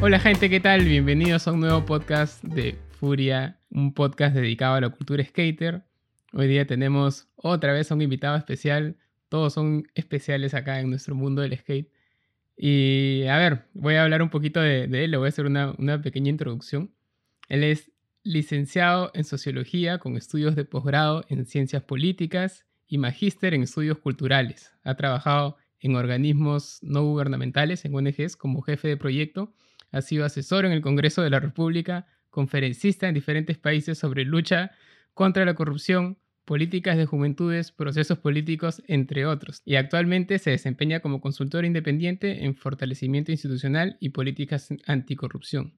Hola gente, ¿qué tal? Bienvenidos a un nuevo podcast de Furia, un podcast dedicado a la cultura skater. Hoy día tenemos otra vez a un invitado especial. Todos son especiales acá en nuestro mundo del skate. Y a ver, voy a hablar un poquito de, él, le voy a hacer una, una pequeña introducción. Él es licenciado en Sociología con estudios de posgrado en Ciencias Políticas y magíster en Estudios Culturales. Ha trabajado en organismos no gubernamentales, en ONGs, como jefe de proyecto. Ha sido asesor en el Congreso de la República, conferencista en diferentes países sobre lucha contra la corrupción, políticas de juventudes, procesos políticos, entre otros. Y actualmente se desempeña como consultor independiente en fortalecimiento institucional y políticas anticorrupción.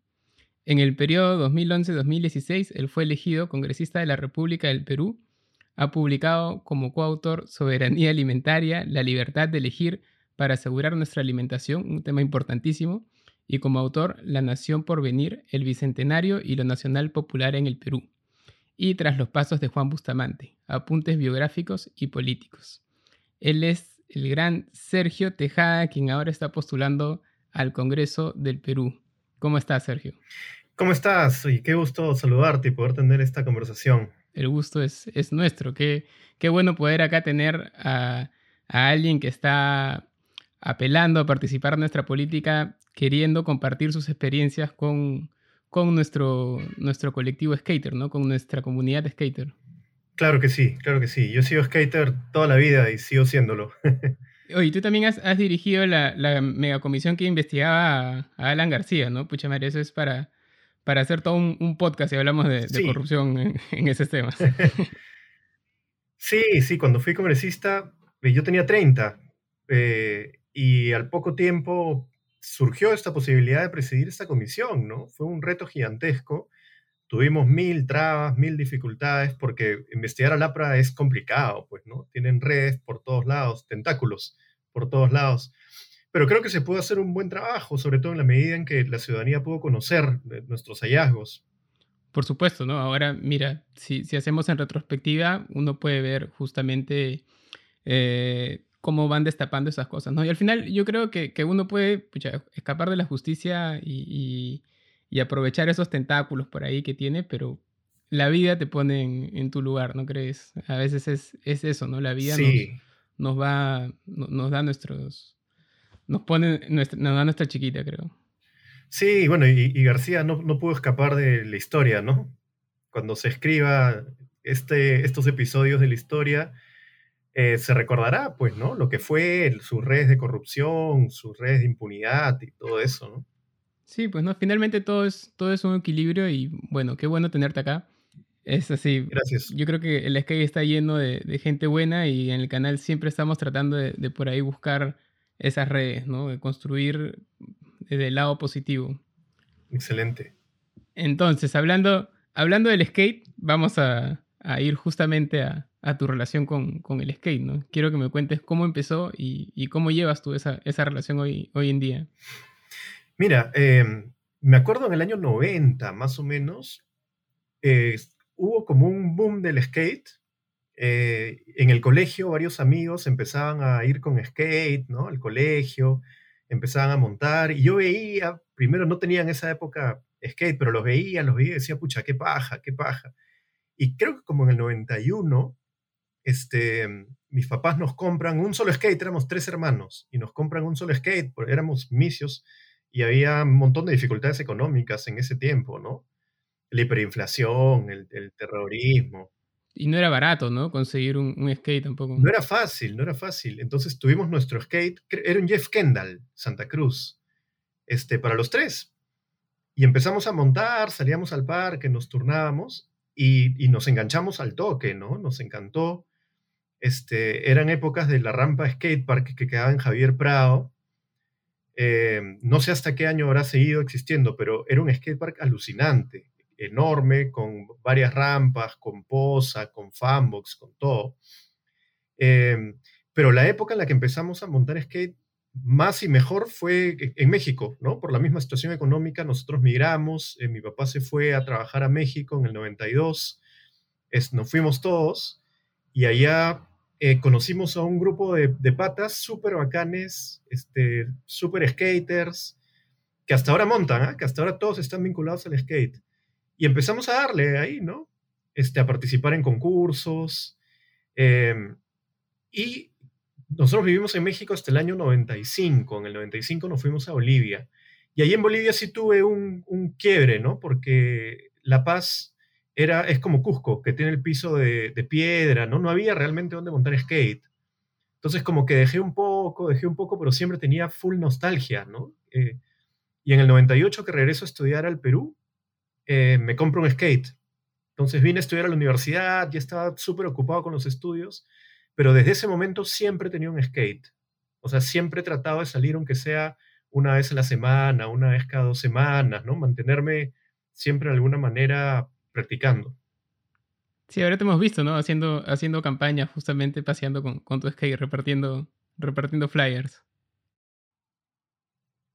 En el periodo 2011-2016, él fue elegido congresista de la República del Perú. Ha publicado como coautor Soberanía Alimentaria, la libertad de elegir para asegurar nuestra alimentación, un tema importantísimo, y como autor La Nación por Venir, el Bicentenario y lo Nacional Popular en el Perú, y Tras los Pasos de Juan Bustamante, apuntes biográficos y políticos. Él es el gran Sergio Tejada, quien ahora está postulando al Congreso del Perú. ¿Cómo estás, Sergio? ¿Cómo estás? Y qué gusto saludarte y poder tener esta conversación. El gusto es, es nuestro. Qué, qué bueno poder acá tener a, alguien que está apelando a participar en nuestra política, queriendo compartir sus experiencias con, con nuestro, nuestro colectivo skater, ¿no? Con nuestra comunidad skater. Claro que sí, claro que sí. Yo he sido skater toda la vida y sigo siéndolo. Oye, tú también has, dirigido la, la megacomisión que investigaba a, Alan García, ¿no? Pucha madre, eso es para, para hacer todo un, podcast y hablamos de, corrupción en, en, esos temas. sí, sí, cuando fui congresista, eh, yo tenía 30 eh, y al poco tiempo surgió esta posibilidad de presidir esta comisión, ¿no? Fue un reto gigantesco. Tuvimos mil trabas, mil dificultades, porque investigar al APRA es complicado, pues, ¿no? Tienen redes por todos lados, tentáculos por todos lados. Pero creo que se pudo hacer un buen trabajo, sobre todo en la medida en que la ciudadanía pudo conocer nuestros hallazgos. Por supuesto, ¿no? Ahora, mira, si, si hacemos en retrospectiva, uno puede ver justamente eh, cómo van destapando esas cosas, ¿no? Y al final yo creo que, que uno puede escapar de la justicia y, y, aprovechar esos tentáculos por ahí que tiene, pero la vida te pone en, tu lugar, ¿no crees? A veces es, es eso, ¿no? La vida nos, va, nos da nuestros, nos pone, nuestra, nos da nuestra chiquita, creo. Sí, bueno, y, García no, no, pudo escapar de la historia, ¿no? Cuando se escriba este, estos episodios de la historia, eh, se recordará, pues, ¿no? Lo que fue sus redes de corrupción, sus redes de impunidad y todo eso, ¿no? Sí, pues, ¿no? Finalmente todo es, todo es un equilibrio y, bueno, qué bueno tenerte acá. Es así. Gracias. Yo creo que el Sky está lleno de, gente buena y en el canal siempre estamos tratando de, de, por ahí buscar esas redes, ¿no? De construir desde el lado positivo. Excelente. Entonces, hablando, hablando del skate, vamos a, a ir justamente a, a tu relación con, con, el skate, ¿no? Quiero que me cuentes cómo empezó y, y cómo llevas tú esa, esa, relación hoy, hoy en día. Mira, em, me acuerdo en el año 90, más o menos, hubo como un boom del skate. Eh, en el colegio varios amigos empezaban a ir con skate, ¿no? Al colegio, empezaban a montar y yo veía, primero no tenían en esa época skate, pero los veía, los veía y decía, pucha, qué paja, qué paja. Y creo que como en el 91, este, mis papás nos compran un solo skate, éramos tres hermanos, y nos compran un solo skate, porque éramos misios, y había un montón de dificultades económicas en ese tiempo, ¿no? La hiperinflación, el, terrorismo. Y no era barato, ¿no? Conseguir un, skate tampoco. No era fácil, no era fácil. Entonces tuvimos nuestro skate, era un Jeff Kendall, Santa Cruz, este, para los tres. Y empezamos a montar, salíamos al parque, nos turnábamos, y, nos enganchamos al toque, ¿no? Nos encantó. Este, eran épocas de la rampa skatepark que quedaba en Javier Prado. Eh, no sé hasta qué año habrá seguido existiendo, pero era un skatepark alucinante, enorme, con varias rampas, con posa, con fanbox, con todo. Eh, pero la época en la que empezamos a montar skate más y mejor fue en México, ¿no? Por la misma situación económica, nosotros migramos, eh, mi papá se fue a trabajar a México en el 92, nos fuimos todos y allá eh, conocimos a un grupo de, patas súper bacanes, este, súper skaters, que hasta ahora montan, ¿ah? que hasta ahora todos están vinculados al skate. Y empezamos a darle ahí, ¿no? Este, a participar en concursos. Em, y nosotros vivimos en México hasta el año 95. En el 95 nos fuimos a Bolivia. Y ahí en Bolivia sí tuve un, un quiebre, ¿no? Porque La Paz era, es como Cusco, que tiene el piso de, piedra, ¿no? No había realmente donde montar skate. Entonces como que dejé un poco, dejé un poco, pero siempre tenía full nostalgia, ¿no? Eh, y en el 98 que regreso a estudiar al Perú, eh, me compro un skate. Entonces vine a estudiar a la universidad, ya estaba súper ocupado con los estudios, pero desde ese momento siempre tenía un skate. O sea, siempre he tratado de salir, aunque sea una vez a la semana, una vez cada dos semanas, ¿no? Mantenerme siempre de alguna manera practicando. Sí, ahora te hemos visto, ¿no? Haciendo, haciendo campaña, justamente paseando con, con tu skate, repartiendo, repartiendo flyers.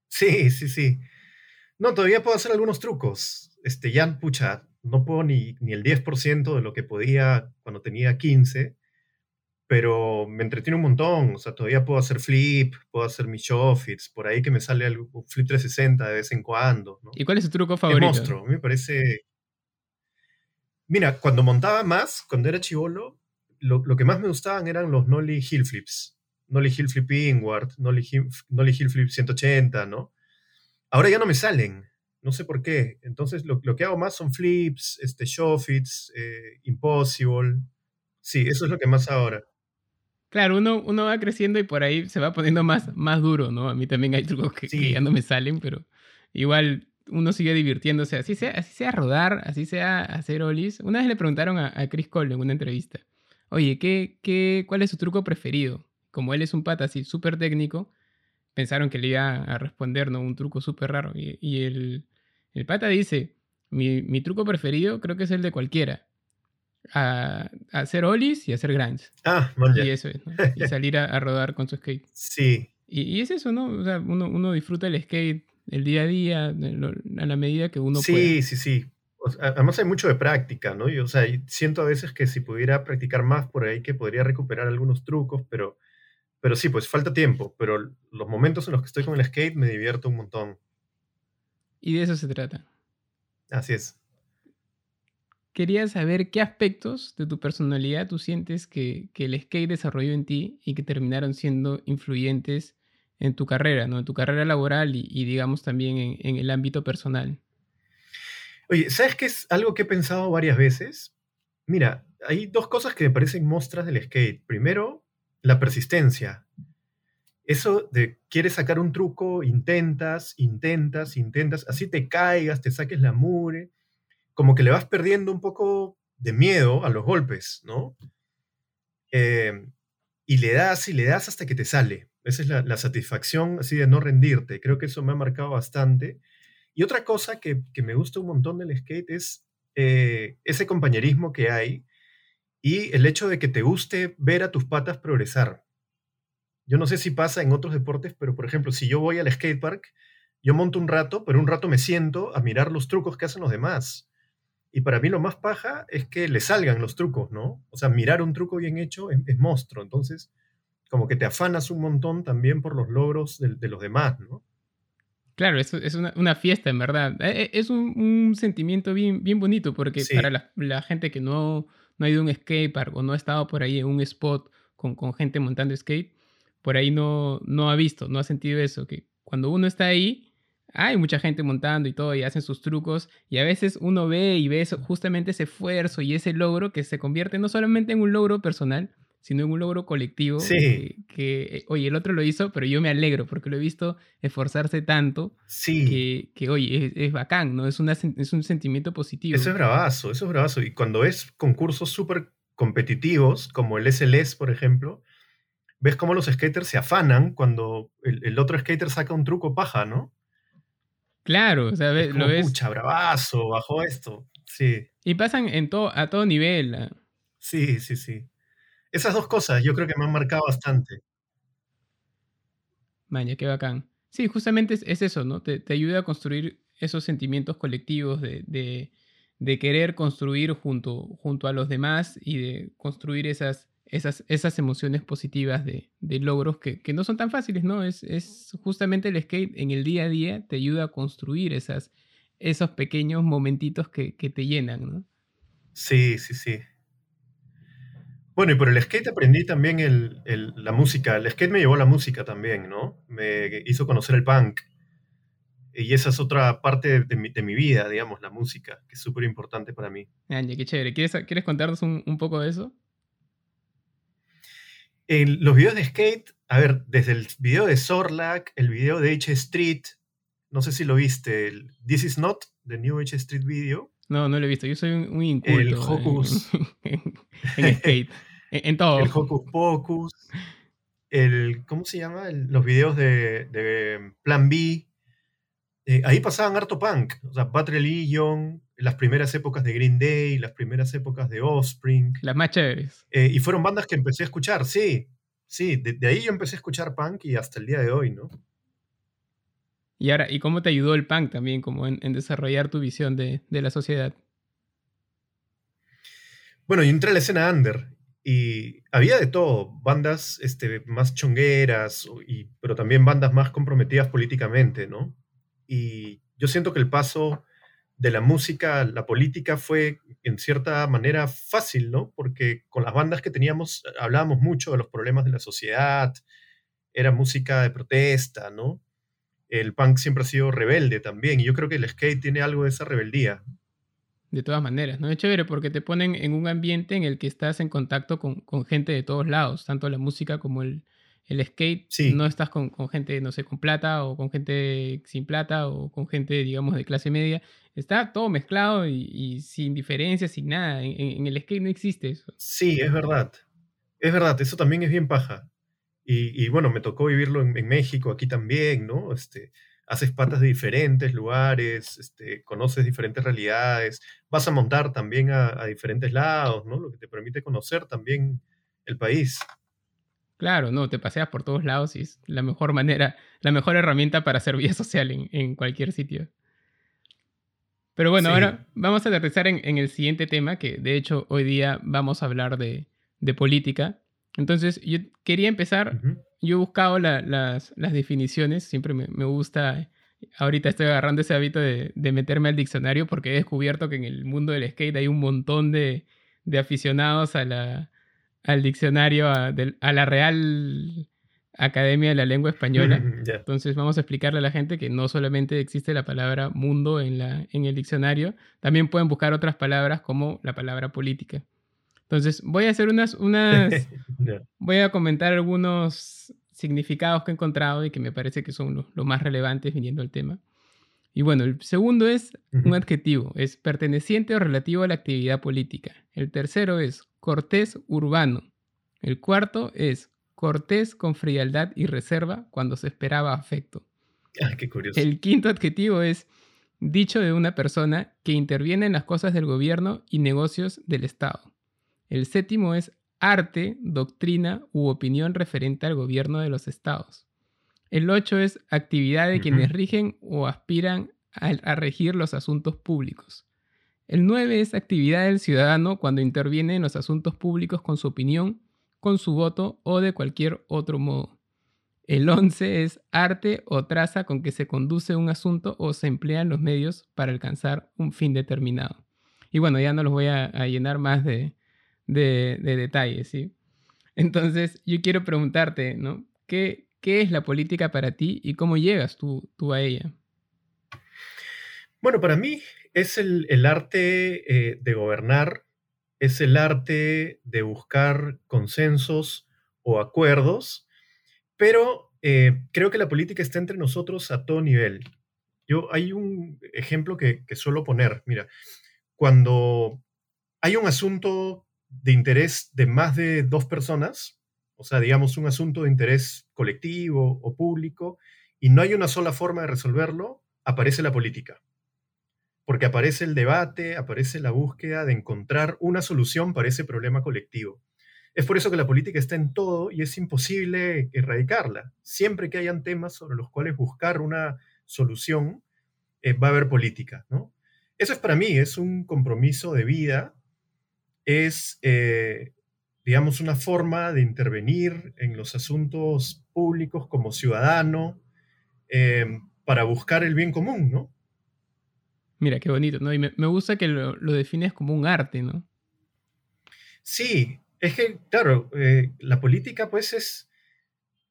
Sí, sí, sí. No, todavía puedo hacer algunos trucos. Este, ya, pucha, no puedo ni, ni el 10% de lo que podía cuando tenía 15, pero me entretiene un montón. O sea, todavía puedo hacer flip, puedo hacer mis showfits, por ahí que me sale algo, flip 360 de vez en cuando. ¿no? ¿Y cuál es tu truco favorito? Es monstruo, me parece... Mira, cuando montaba más, cuando era chivolo, lo, lo, que más me gustaban eran los Nolly Hill Flips. Nolly Hill Flip Inward, Nolly Hill, Nolly Hill Flip 180, ¿no? Ahora ya no me salen, no sé por qué. Entonces lo, lo que hago más son flips, este, showfits, eh, impossible. Sí, eso es lo que más ahora. Claro, uno, uno va creciendo y por ahí se va poniendo más, más duro, ¿no? A mí también hay trucos que, sí. que ya no me salen, pero igual uno sigue divirtiéndose, así sea, así sea rodar, así sea hacer olis. Una vez le preguntaron a, a Chris Cole en una entrevista, oye, ¿qué, qué, ¿cuál es su truco preferido? Como él es un pata así súper técnico, pensaron que le iba a responder, ¿no? Un truco súper raro. Y, y, el, el pata dice, mi, mi, truco preferido creo que es el de cualquiera. A, a hacer olis y hacer grinds. Ah, man, Y eso es, ¿no? Y salir a, a, rodar con su skate. Sí. Y, y, es eso, ¿no? O sea, uno, uno disfruta el skate el día a día, a la medida que uno sí, puede. Sí, sí, sí. además hay mucho de práctica, ¿no? Yo, o sea, siento a veces que si pudiera practicar más por ahí, que podría recuperar algunos trucos, pero, pero sí, pues falta tiempo. Pero los momentos en los que estoy con el skate me divierto un montón. Y de eso se trata. Así es. Quería saber qué aspectos de tu personalidad tú sientes que, que el skate desarrolló en ti y que terminaron siendo influyentes en tu carrera, ¿no? En tu carrera laboral y, digamos también en, en, el ámbito personal. Oye, ¿sabes qué es algo que he pensado varias veces? Mira, hay dos cosas que me parecen mostras del skate. Primero, la persistencia. Eso de quieres sacar un truco, intentas, intentas, intentas, así te caigas, te saques la mure, como que le vas perdiendo un poco de miedo a los golpes, ¿no? Eh, y le das y le das hasta que te sale. Esa es la, satisfacción así de no rendirte. Creo que eso me ha marcado bastante. Y otra cosa que, que me gusta un montón del skate es eh, ese compañerismo que hay y el hecho de que te guste ver a tus patas progresar. Yo no sé si pasa en otros deportes, pero por ejemplo, si yo voy al skatepark, yo monto un rato, pero un rato me siento a mirar los trucos que hacen los demás. Y para mí lo más paja es que le salgan los trucos, ¿no? O sea, mirar un truco bien hecho es monstruo. Entonces, como que te afanas un montón también por los logros de, de los demás, ¿no? Claro, es, es una, una, fiesta, en verdad. Es un, un, sentimiento bien, bien bonito porque sí. para la, la, gente que no, no ha ido a un skatepark o no ha estado por ahí en un spot con, con gente montando skate, por ahí no, no ha visto, no ha sentido eso, que cuando uno está ahí, hay mucha gente montando y todo y hacen sus trucos y a veces uno ve y ve eso, justamente ese esfuerzo y ese logro que se convierte no solamente en un logro personal, sino en un logro colectivo. Sí. Que, que, oye, el otro lo hizo, pero yo me alegro porque lo he visto esforzarse tanto. Sí. Que, que oye, es, es, bacán, ¿no? Es, una, es un sentimiento positivo. Eso es bravazo, eso es bravazo. Y cuando ves concursos súper competitivos, como el SLS, por ejemplo, ves cómo los skaters se afanan cuando el, el otro skater saca un truco paja, ¿no? Claro, o sea, es como, lo ves. Pucha, bravazo, bajo esto. Sí. Y pasan en to, a todo nivel. ¿eh? Sí, sí, sí. Esas dos cosas yo creo que me han marcado bastante. Maña, qué bacán. Sí, justamente es, es eso, ¿no? Te, te, ayuda a construir esos sentimientos colectivos de, de, de, querer construir junto, junto a los demás y de construir esas, esas, esas emociones positivas de, logros que, no son tan fáciles, ¿no? Es, es, justamente el skate en el día a día te ayuda a construir esas, esos pequeños momentitos que, te llenan, ¿no? Sí, sí, sí. Bueno, y por el skate aprendí también la música. El skate me llevó a la música también, ¿no? Me hizo conocer el punk. Y esa es otra parte de mi, vida, digamos, la música, que es súper importante para mí. Anja, qué chévere. ¿Quieres, ¿quieres contarnos un, un, poco de eso? En los videos de skate, a ver, desde el video de Sorlac, el video de H Street, no sé si lo viste, el This Is Not, the New H Street Video. No, no lo he visto. Yo soy un, inculto. El Hocus. En, skate. en, todo. El Hocus Pocus. El, ¿Cómo se llama? los videos de, Plan B. Eh, ahí pasaban harto punk. O sea, Bad Religion, las primeras épocas de Green Day, las primeras épocas de Offspring. Las más chéveres. Eh, y fueron bandas que empecé a escuchar, sí. Sí, de, de ahí yo empecé a escuchar punk y hasta el día de hoy, ¿no? Y ahora, ¿y cómo te ayudó el punk también como en, desarrollar tu visión de, la sociedad? Bueno, yo entré a la escena under y había de todo, bandas este, más chongueras, y, pero también bandas más comprometidas políticamente, ¿no? Y yo siento que el paso de la música a la política fue en cierta manera fácil, ¿no? Porque con las bandas que teníamos hablábamos mucho de los problemas de la sociedad, era música de protesta, ¿no? El punk siempre ha sido rebelde también, y yo creo que el skate tiene algo de esa rebeldía. De todas maneras, ¿no? Es chévere porque te ponen en un ambiente en el que estás en contacto con, gente de todos lados, tanto la música como el, skate. No estás con, gente, no sé, con plata o con gente sin plata o con gente, digamos, de clase media. Está todo mezclado y, sin diferencias, sin nada. En, el skate no existe eso. Sí, es verdad. Es verdad, eso también es bien paja. Y, bueno, me tocó vivirlo en, México, aquí también, ¿no? Este, haces patas de diferentes lugares, este, conoces diferentes realidades, vas a montar también a, diferentes lados, ¿no? Lo que te permite conocer también el país. Claro, no, te paseas por todos lados y es la mejor manera, la mejor herramienta para hacer vida social en, cualquier sitio. Pero bueno, ahora vamos a aterrizar en, el siguiente tema, que de hecho hoy día vamos a hablar de, de política. Entonces, yo quería empezar, yo he buscado las, definiciones, siempre me, gusta, ahorita estoy agarrando ese hábito de, meterme al diccionario porque he descubierto que en el mundo del skate hay un montón de, aficionados a la, al diccionario, a, la Real Academia de la Lengua Española. Entonces vamos a explicarle a la gente que no solamente existe la palabra mundo en, la, en el diccionario, también pueden buscar otras palabras como la palabra política. Entonces, voy a hacer unas, unas voy a comentar algunos significados que he encontrado y que me parece que son los, más relevantes viniendo al tema. Y bueno, el segundo es un adjetivo, es perteneciente o relativo a la actividad política. El tercero es cortés urbano. El cuarto es cortés con frialdad y reserva cuando se esperaba afecto. Ah, qué curioso. El quinto adjetivo es dicho de una persona que interviene en las cosas del gobierno y negocios del Estado. El séptimo es arte, doctrina u opinión referente al gobierno de los estados. El ocho es actividad de quienes rigen o aspiran a, regir los asuntos públicos. El nueve es actividad del ciudadano cuando interviene en los asuntos públicos con su opinión, con su voto o de cualquier otro modo. El once es arte o traza con que se conduce un asunto o se emplean los medios para alcanzar un fin determinado. Y bueno, ya no los voy a llenar más de, de, detalles, ¿sí? Entonces, yo quiero preguntarte, ¿no? ¿Qué, ¿Qué, es la política para ti y cómo llegas tú, tú a ella? Bueno, para mí es el, arte eh, de gobernar, es el arte de buscar consensos o acuerdos, pero eh, creo que la política está entre nosotros a todo nivel. Yo hay un ejemplo que, que suelo poner, mira, cuando hay un asunto de interés de más de dos personas, o sea, digamos un asunto de interés colectivo o público, y no hay una sola forma de resolverlo, aparece la política. Porque aparece el debate, aparece la búsqueda de encontrar una solución para ese problema colectivo. Es por eso que la política está en todo y es imposible erradicarla. Siempre que hayan temas sobre los cuales buscar una solución, eh, va a haber política. ¿no? Eso es para mí, es un compromiso de vida es eh, digamos, una forma de intervenir en los asuntos públicos como ciudadano eh, para buscar el bien común, ¿no? Mira, qué bonito, ¿no? Y me, gusta que lo, defines como un arte, ¿no? Sí, es que, claro, eh, la política, pues, es,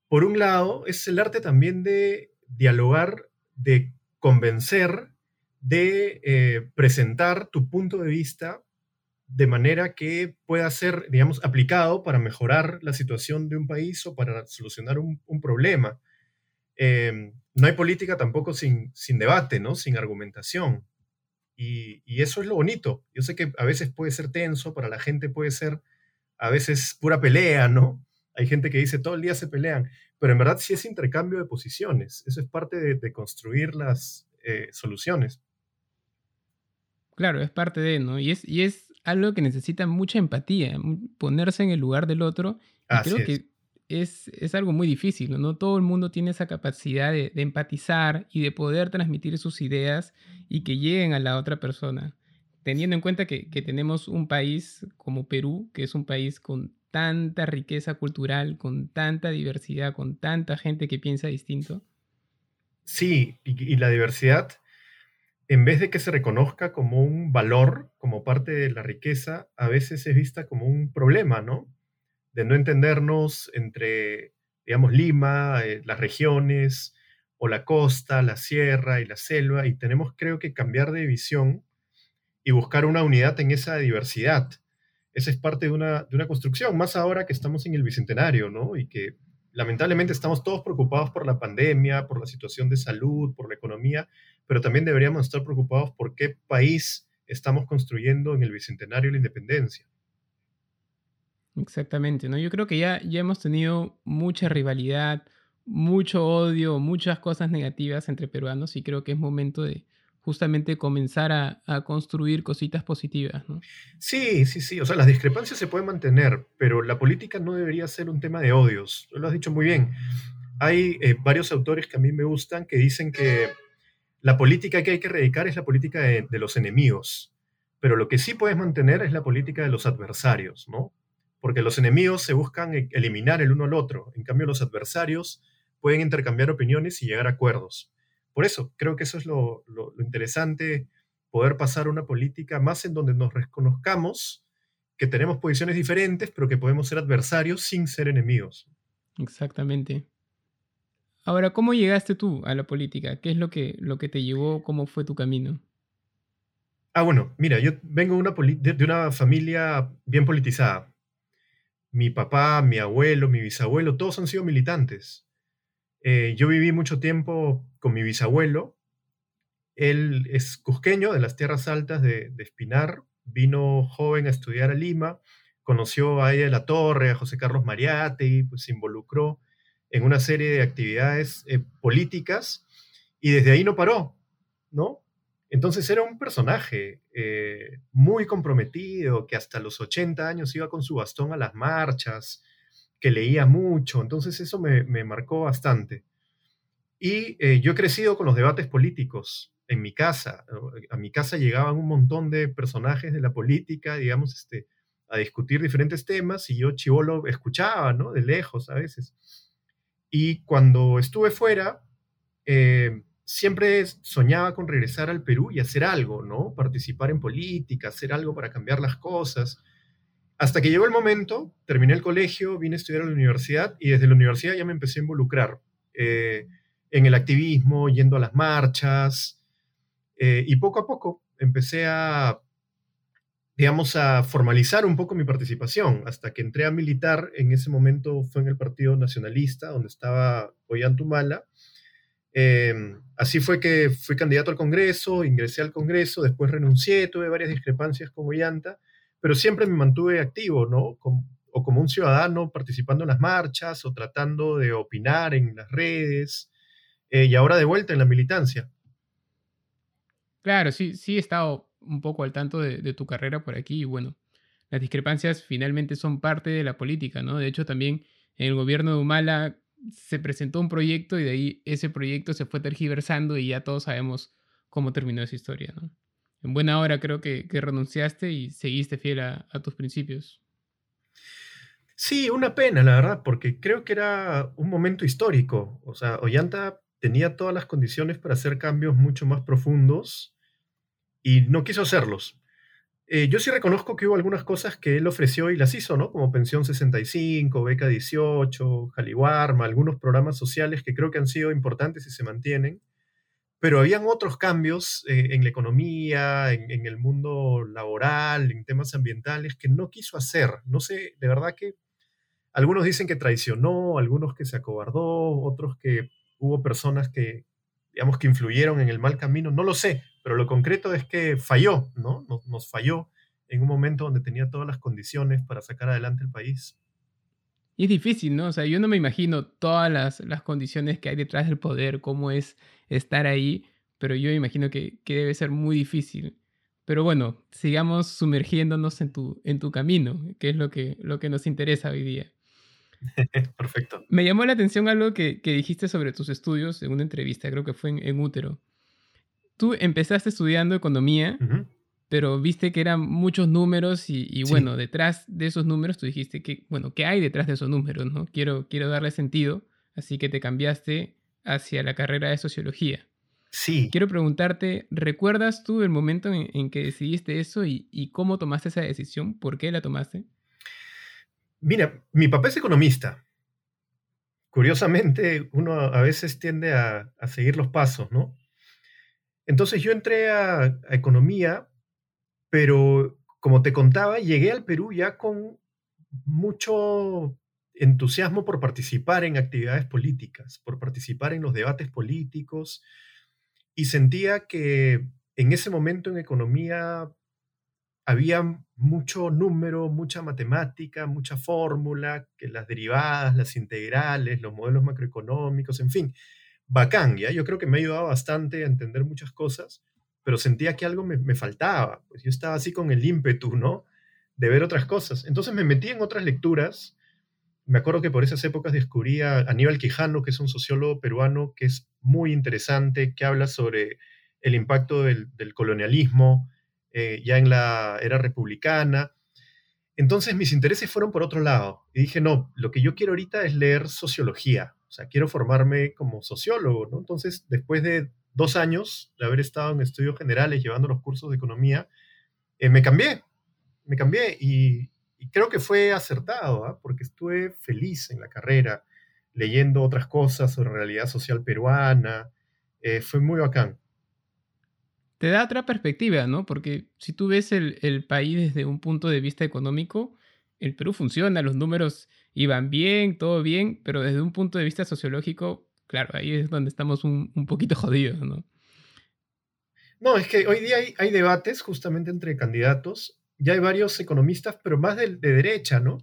por un lado, es el arte también de dialogar, de convencer, de eh, presentar tu punto de vista de manera que pueda ser, digamos, aplicado para mejorar la situación de un país o para solucionar un, problema. Em, no hay política tampoco sin, sin debate, ¿no? Sin argumentación. Y, y, eso es lo bonito. Yo sé que a veces puede ser tenso, para la gente puede ser a veces pura pelea, ¿no? Hay gente que dice todo el día se pelean, pero en verdad sí es intercambio de posiciones. Eso es parte de, construir las eh, soluciones. Claro, es parte de, ¿no? Y es, y es algo que necesita mucha empatía, ponerse en el lugar del otro. Y creo que es, es, algo muy difícil, ¿no? Todo el mundo tiene esa capacidad de, empatizar y de poder transmitir sus ideas y que lleguen a la otra persona. Teniendo en cuenta que, que tenemos un país como Perú, que es un país con tanta riqueza cultural, con tanta diversidad, con tanta gente que piensa distinto. Sí, y la diversidad en vez de que se reconozca como un valor, como parte de la riqueza, a veces es vista como un problema, ¿no? De no entendernos entre, digamos, Lima, eh, las regiones, o la costa, la sierra y la selva, y tenemos, creo que, cambiar de visión y buscar una unidad en esa diversidad. Esa es parte de una, de una construcción, más ahora que estamos en el Bicentenario, ¿no? Y que lamentablemente estamos todos preocupados por la pandemia, por la situación de salud, por la economía, pero también deberíamos estar preocupados por qué país estamos construyendo en el Bicentenario de la Independencia. Exactamente, ¿no? Yo creo que ya, ya hemos tenido mucha rivalidad, mucho odio, muchas cosas negativas entre peruanos y creo que es momento de justamente comenzar a, construir cositas positivas, ¿no? Sí, sí, sí. O sea, las discrepancias se pueden mantener, pero la política no debería ser un tema de odios. Lo has dicho muy bien. Hay eh, varios autores que a mí me gustan que dicen que la política que hay que erradicar es la política de, los enemigos, pero lo que sí puedes mantener es la política de los adversarios, ¿no? Porque los enemigos se buscan e, eliminar el uno al otro, en cambio los adversarios pueden intercambiar opiniones y llegar a acuerdos. Por eso, creo que eso es lo, interesante, poder pasar una política más en donde nos reconozcamos que tenemos posiciones diferentes, pero que podemos ser adversarios sin ser enemigos. Exactamente. Ahora, ¿cómo llegaste tú a la política? ¿Qué es lo que, lo que te llevó? ¿Cómo fue tu camino? Ah, bueno, mira, yo vengo de una, de una familia bien politizada. Mi papá, mi abuelo, mi bisabuelo, todos han sido militantes. Eh, yo viví mucho tiempo con mi bisabuelo. Él es cusqueño de las tierras altas de, de Espinar. Vino joven a estudiar a Lima. Conoció a ella de la Torre, a José Carlos Mariate, pues se involucró en una serie de actividades eh, políticas y desde ahí no paró, ¿no? Entonces era un personaje eh, muy comprometido, que hasta los 80 años iba con su bastón a las marchas, que leía mucho, entonces eso me, marcó bastante. Y eh, yo he crecido con los debates políticos en mi casa. A mi casa llegaban un montón de personajes de la política, digamos, este, a discutir diferentes temas y yo chivolo escuchaba, ¿no? De lejos a veces. Y cuando estuve fuera, eh, siempre soñaba con regresar al Perú y hacer algo, ¿no? Participar en política, hacer algo para cambiar las cosas. Hasta que llegó el momento, terminé el colegio, vine a estudiar a la universidad y desde la universidad ya me empecé a involucrar eh, en el activismo, yendo a las marchas eh, y poco a poco empecé a digamos, a formalizar un poco mi participación, hasta que entré a militar, en ese momento fue en el Partido Nacionalista, donde estaba Ollantumala. Eh, así fue que fui candidato al Congreso, ingresé al Congreso, después renuncié, tuve varias discrepancias con Ollanta, pero siempre me mantuve activo, ¿no? o como un ciudadano participando en las marchas o tratando de opinar en las redes, eh, y ahora de vuelta en la militancia. Claro, sí, sí he estado un poco al tanto de, tu carrera por aquí y bueno, las discrepancias finalmente son parte de la política, ¿no? De hecho, también en el gobierno de Humala se presentó un proyecto y de ahí ese proyecto se fue tergiversando y ya todos sabemos cómo terminó esa historia, ¿no? En buena hora creo que, renunciaste y seguiste fiel a, tus principios. Sí, una pena, la verdad, porque creo que era un momento histórico. O sea, Ollanta tenía todas las condiciones para hacer cambios mucho más profundos y no quiso hacerlos. Eh, yo sí reconozco que hubo algunas cosas que él ofreció y las hizo, ¿no? Como Pensión 65, Beca 18, Jaliwarma, algunos programas sociales que creo que han sido importantes y se mantienen. Pero habían otros cambios eh, en la economía, en, el mundo laboral, en temas ambientales, que no quiso hacer. No sé, de verdad que algunos dicen que traicionó, algunos que se acobardó, otros que hubo personas que, digamos, que influyeron en el mal camino. No lo sé, pero lo concreto es que falló, ¿no? Nos falló en un momento donde tenía todas las condiciones para sacar adelante el país. Y es difícil, ¿no? O sea, yo no me imagino todas las, las condiciones que hay detrás del poder, cómo es estar ahí, pero yo imagino que, que, debe ser muy difícil. Pero bueno, sigamos sumergiéndonos en tu, en tu camino, que es lo que, lo que nos interesa hoy día. Perfecto. Me llamó la atención algo que, que, dijiste sobre tus estudios en una entrevista, creo que fue en, en Útero tú empezaste estudiando economía, uh -huh. Pero viste que eran muchos números y, y sí. bueno, detrás de esos números tú dijiste que, bueno, ¿qué hay detrás de esos números? ¿no? Quiero, quiero darle sentido, así que te cambiaste hacia la carrera de sociología. Sí. Quiero preguntarte, ¿recuerdas tú el momento en, en que decidiste eso y, y, cómo tomaste esa decisión? ¿Por qué la tomaste? Mira, mi papá es economista. Curiosamente, uno a veces tiende a, a seguir los pasos, ¿no? Entonces yo entré a, a, economía, pero como te contaba, llegué al Perú ya con mucho entusiasmo por participar en actividades políticas, por participar en los debates políticos, y sentía que en ese momento en economía había mucho número, mucha matemática, mucha fórmula, que las derivadas, las integrales, los modelos macroeconómicos, en fin, bacán, ¿ya? Yo creo que me ha ayudado bastante a entender muchas cosas, pero sentía que algo me, faltaba, pues yo estaba así con el ímpetu, ¿no? De ver otras cosas. Entonces me metí en otras lecturas. Me acuerdo que por esas épocas descubrí a Aníbal Quijano, que es un sociólogo peruano que es muy interesante, que habla sobre el impacto del, del colonialismo eh, ya en la era republicana. Entonces mis intereses fueron por otro lado. Y dije, no, lo que yo quiero ahorita es leer sociología o sea, quiero formarme como sociólogo, ¿no? Entonces, después de dos años de haber estado en estudios generales llevando los cursos de economía, eh, me cambié, me cambié y, creo que fue acertado, ¿eh? porque estuve feliz en la carrera, leyendo otras cosas sobre realidad social peruana, eh, fue muy bacán. Te da otra perspectiva, ¿no? Porque si tú ves el, el país desde un punto de vista económico, el Perú funciona, los números iban bien, todo bien, pero desde un punto de vista sociológico, claro, ahí es donde estamos un, un poquito jodidos, ¿no? No, es que hoy día hay, hay, debates justamente entre candidatos, ya hay varios economistas, pero más de, de, derecha, ¿no?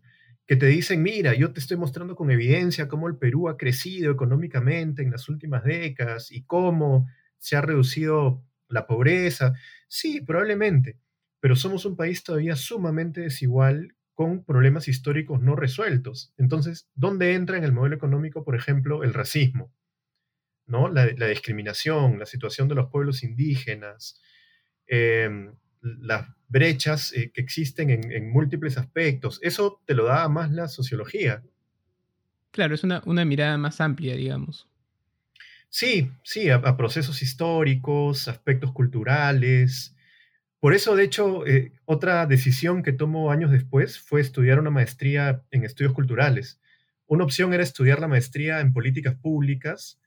Que te dicen, mira, yo te estoy mostrando con evidencia cómo el Perú ha crecido económicamente en las últimas décadas y cómo se ha reducido la pobreza. Sí, probablemente, pero somos un país todavía sumamente desigual con problemas históricos no resueltos. Entonces, ¿dónde entra en el modelo económico, por ejemplo, el racismo? ¿no? La, la discriminación, la situación de los pueblos indígenas, eh, las brechas eh, que existen en, en, múltiples aspectos. Eso te lo da más la sociología. Claro, es una, una mirada más amplia, digamos. Sí, sí, a, a procesos históricos, aspectos culturales, por eso, de hecho, eh, otra decisión que tomo años después fue estudiar una maestría en estudios culturales. Una opción era estudiar la maestría en políticas públicas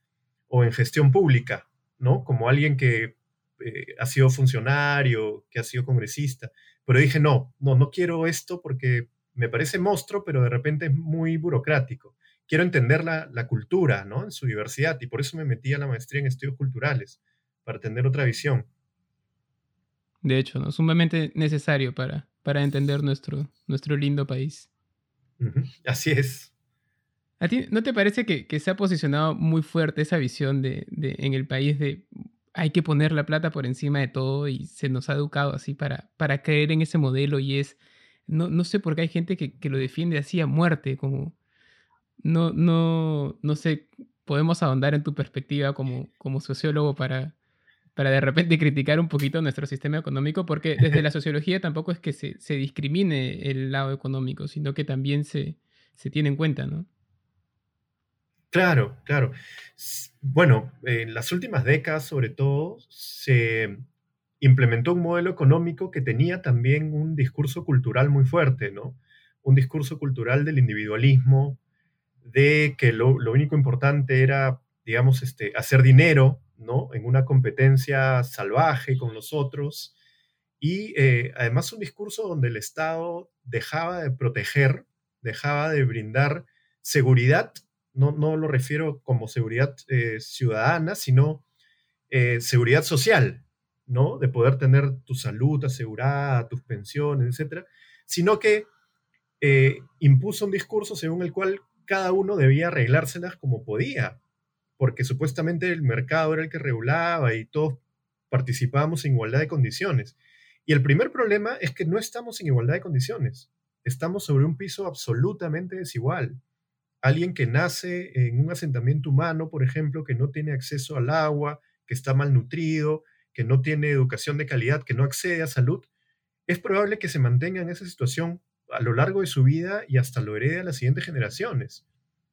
o en gestión pública, ¿no? Como alguien que eh, ha sido funcionario, que ha sido congresista. Pero dije, no, no, no quiero esto porque me parece monstruo, pero de repente es muy burocrático. Quiero entender la, la cultura, ¿no? En su diversidad y por eso me metí a la maestría en estudios culturales, para tener otra visión de hecho, ¿no? sumamente necesario para, para entender nuestro, nuestro lindo país. Así es. ¿A ti no te parece que, que se ha posicionado muy fuerte esa visión de, de, en el país de hay que poner la plata por encima de todo y se nos ha educado así para, para creer en ese modelo y es, no, no sé por qué hay gente que, que lo defiende así a muerte, como, no, no, no sé, podemos ahondar en tu perspectiva como, como sociólogo para, para de repente criticar un poquito nuestro sistema económico, porque desde la sociología tampoco es que se, se discrimine el lado económico, sino que también se, se tiene en cuenta, ¿no? Claro, claro. Bueno, en las últimas décadas, sobre todo, se implementó un modelo económico que tenía también un discurso cultural muy fuerte, ¿no? Un discurso cultural del individualismo, de que lo, único importante era, digamos, este, hacer dinero, ¿no? En una competencia salvaje con los otros. Y eh, además un discurso donde el Estado dejaba de proteger, dejaba de brindar seguridad no, lo refiero como seguridad eh, ciudadana, sino eh, seguridad social, ¿no? De poder tener tu salud asegurada, tus pensiones, etcétera, sino que impuso un discurso según el cual cada uno debía arreglárselas como podía, porque supuestamente el mercado era el que regulaba y todos participábamos en igualdad de condiciones. Y el primer problema es que no estamos en igualdad de condiciones, estamos sobre un piso absolutamente desigual alguien que nace en un asentamiento humano, por ejemplo, que no tiene acceso al agua, que está malnutrido, que no tiene educación de calidad, que no accede a salud, es probable que se mantenga en esa situación a lo largo de su vida y hasta lo herede a las siguientes generaciones.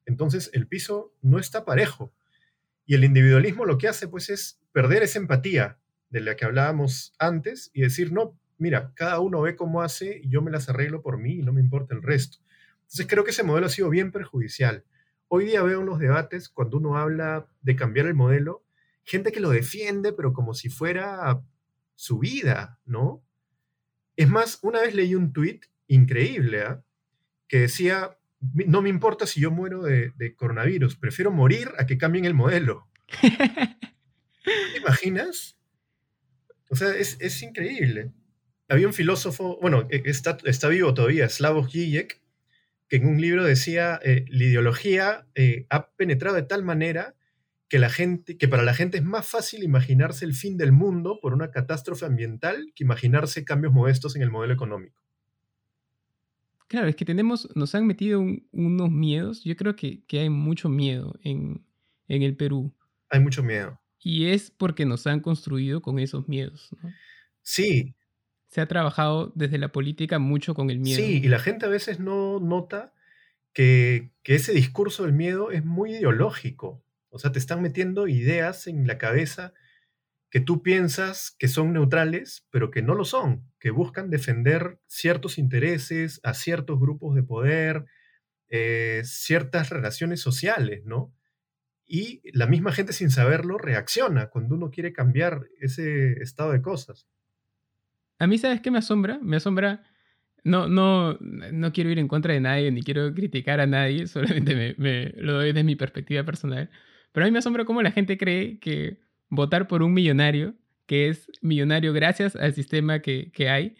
Entonces, el piso no está parejo. Y el individualismo lo que hace, pues, es perder esa empatía de la que hablábamos antes y decir, no, mira, cada uno ve cómo hace y yo me las arreglo por mí y no me importa el resto. Entonces creo que ese modelo ha sido bien perjudicial. Hoy día veo en los debates, cuando uno habla de cambiar el modelo, gente que lo defiende, pero como si fuera su vida, ¿no? Es más, una vez leí un tuit increíble, ¿ah? que decía, no me importa si yo muero de, coronavirus, prefiero morir a que cambien el modelo. ¿Te imaginas? O sea, es, increíble. Había un filósofo, bueno, e, está, está vivo todavía, Slavoj Žižek, que en un libro decía, eh, la ideología eh, ha penetrado de tal manera que, la gente, que para la gente es más fácil imaginarse el fin del mundo por una catástrofe ambiental que imaginarse cambios modestos en el modelo económico. Claro, es que tenemos, nos han metido unos miedos. Yo creo que, hay mucho miedo en, el Perú. Hay mucho miedo. Y es porque nos han construido con esos miedos. Sí, se ha trabajado desde la política mucho con el miedo. Sí, y la gente a veces no nota que, ese discurso del miedo es muy ideológico. O sea, te están metiendo ideas en la cabeza que tú piensas que son neutrales, pero que no lo son, que buscan defender ciertos intereses a ciertos grupos de poder, eh, ciertas relaciones sociales, ¿no? Y la misma gente sin saberlo reacciona cuando uno quiere cambiar ese estado de cosas. A mí, ¿sabes qué me asombra? Me asombra. No, no, no quiero ir en contra de nadie, ni quiero criticar a nadie, solamente me, lo doy desde mi perspectiva personal. Pero a mí me asombra cómo la gente cree que votar por un millonario, que es millonario gracias al sistema que, hay,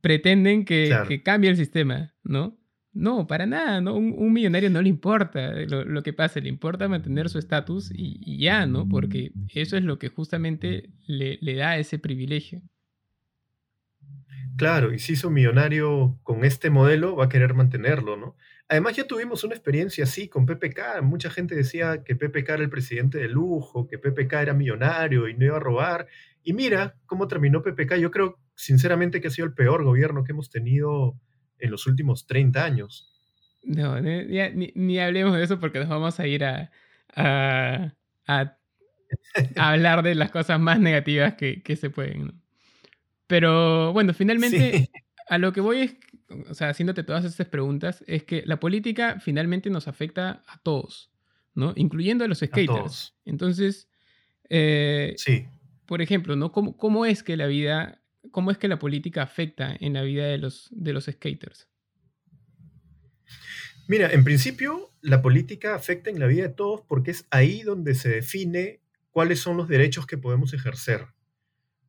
pretenden que, cambie el sistema, ¿no? No, para nada, ¿no? Un, millonario no le importa lo, que pase, le importa mantener su estatus y, ya, ¿no? Porque eso es lo que justamente le, le da ese privilegio. Claro, y si hizo millonario con este modelo, va a querer mantenerlo, ¿no? Además, ya tuvimos una experiencia así con PPK. Mucha gente decía que PPK era el presidente de lujo, que PPK era millonario y no iba a robar. Y mira cómo terminó PPK. Yo creo, sinceramente, que ha sido el peor gobierno que hemos tenido en los últimos 30 años. No, ni, hablemos de eso porque nos vamos a ir a, a, hablar de las cosas más negativas que, que se pueden. ¿no? Pero bueno, finalmente a lo que voy es, o sea, haciéndote todas estas preguntas, es que la política finalmente nos afecta a todos, ¿no? Incluyendo a los skaters. Entonces, eh, sí. por ejemplo, ¿no? ¿Cómo, ¿Cómo, es que la vida, cómo es que la política afecta en la vida de los, de los skaters? Mira, en principio, la política afecta en la vida de todos porque es ahí donde se define cuáles son los derechos que podemos ejercer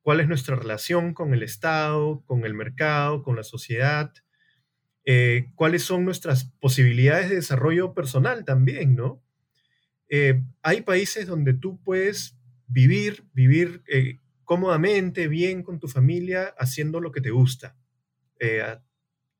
cuál es nuestra relación con el Estado, con el mercado, con la sociedad, eh, cuáles son nuestras posibilidades de desarrollo personal también, ¿no? Eh, hay países donde tú puedes vivir, vivir eh, cómodamente, bien con tu familia, haciendo lo que te gusta.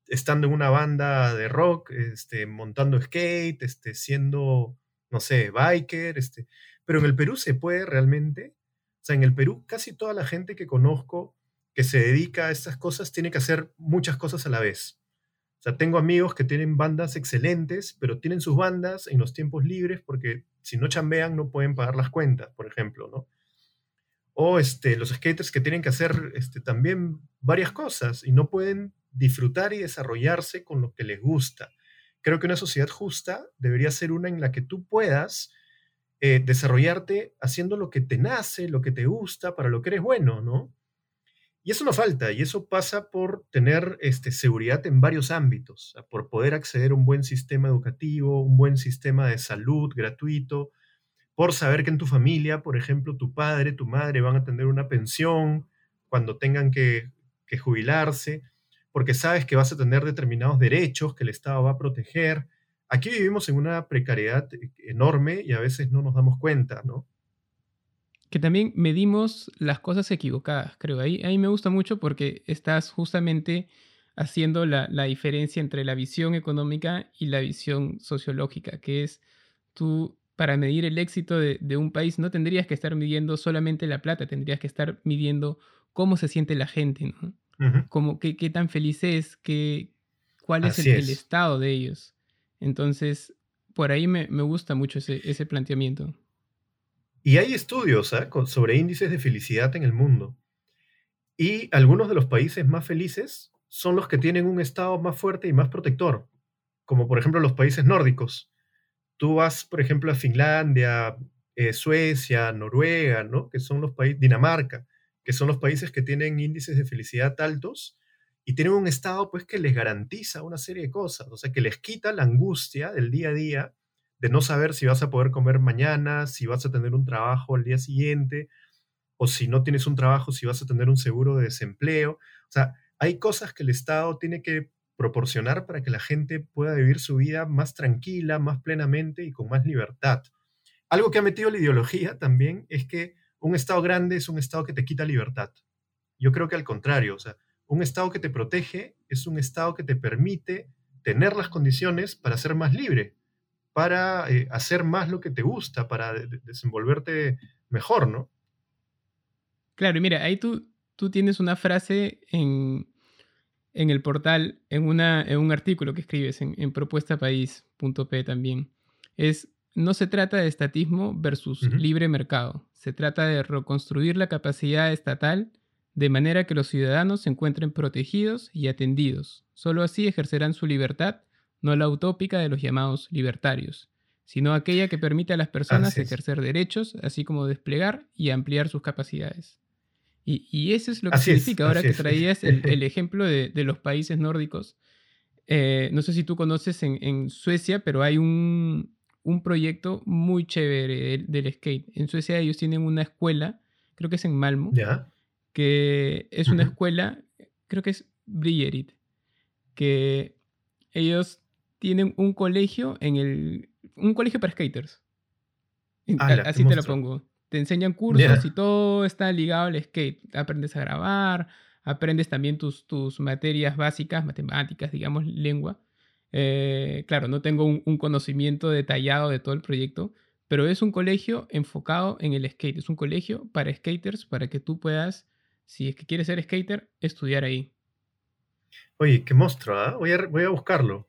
estando en una banda de rock, este, montando skate, este, siendo, no sé, biker, este. pero en el Perú se puede realmente o sea, en el Perú casi toda la gente que conozco que se dedica a estas cosas tiene que hacer muchas cosas a la vez. O sea, tengo amigos que tienen bandas excelentes, pero tienen sus bandas en los tiempos libres porque si no chambean no pueden pagar las cuentas, por ejemplo, ¿no? O este, los skaters que tienen que hacer este, también varias cosas y no pueden disfrutar y desarrollarse con lo que les gusta. Creo que una sociedad justa debería ser una en la que tú puedas eh, desarrollarte haciendo lo que te nace, lo que te gusta, para lo que eres bueno, ¿no? Y eso no falta, y eso pasa por tener este, seguridad en varios ámbitos, por poder acceder a un buen sistema educativo, un buen sistema de salud gratuito, por saber que en tu familia, por ejemplo, tu padre, tu madre van a tener una pensión cuando tengan que, que jubilarse, porque sabes que vas a tener determinados derechos que el Estado va a proteger, Aquí vivimos en una precariedad enorme y a veces no nos damos cuenta, ¿no? Que también medimos las cosas equivocadas, creo. Ahí, ahí me gusta mucho porque estás justamente haciendo la, diferencia entre la visión económica y la visión sociológica, que es tú, para medir el éxito de, un país, no tendrías que estar midiendo solamente la plata, tendrías que estar midiendo cómo se siente la gente, ¿no? qué, qué, tan feliz es, qué, cuál es el, estado de ellos. Entonces, por ahí me, gusta mucho ese, planteamiento. Y hay estudios ¿ah? sobre índices de felicidad en el mundo. Y algunos de los países más felices son los que tienen un Estado más fuerte y más protector, como por ejemplo los países nórdicos. Tú vas, por ejemplo, a Finlandia, eh, Suecia, Noruega, ¿no? que son los países, Dinamarca, que son los países que tienen índices de felicidad altos y tienen un Estado pues que les garantiza una serie de cosas, o sea, que les quita la angustia del día a día de no saber si vas a poder comer mañana, si vas a tener un trabajo al día siguiente, o si no tienes un trabajo, si vas a tener un seguro de desempleo. O sea, hay cosas que el Estado tiene que proporcionar para que la gente pueda vivir su vida más tranquila, más plenamente y con más libertad. Algo que ha metido la ideología también es que un Estado grande es un Estado que te quita libertad. Yo creo que al contrario, o sea, un Estado que te protege es un Estado que te permite tener las condiciones para ser más libre, para eh, hacer más lo que te gusta, para desenvolverte mejor, ¿no? Claro, y mira, ahí tú, tú tienes una frase en, el portal, en, una, en un artículo que escribes en, en propuestapaís.p también. Es, no se trata de estatismo versus libre mercado, se trata de reconstruir la capacidad estatal de manera que los ciudadanos se encuentren protegidos y atendidos. Solo así ejercerán su libertad, no la utópica de los llamados libertarios, sino aquella que permite a las personas ejercer derechos, así como desplegar y ampliar sus capacidades. Y, eso es lo que significa, ahora que traías el, ejemplo de, los países nórdicos. Eh, no sé si tú conoces en, Suecia, pero hay un, proyecto muy chévere del, skate. En Suecia ellos tienen una escuela, creo que es en Malmo, ¿Ya? que es una escuela, creo que es Brillerit, que ellos tienen un colegio en el. un colegio para skaters. Así te lo pongo. Te enseñan cursos y todo está ligado al skate. Aprendes a grabar, aprendes también tus, tus materias básicas, matemáticas, digamos, lengua. Eh, claro, no tengo un, conocimiento detallado de todo el proyecto, pero es un colegio enfocado en el skate. Es un colegio para skaters para que tú puedas si es que quieres ser skater, estudiar ahí. Oye, qué monstruo, ¿ah? voy, a, buscarlo.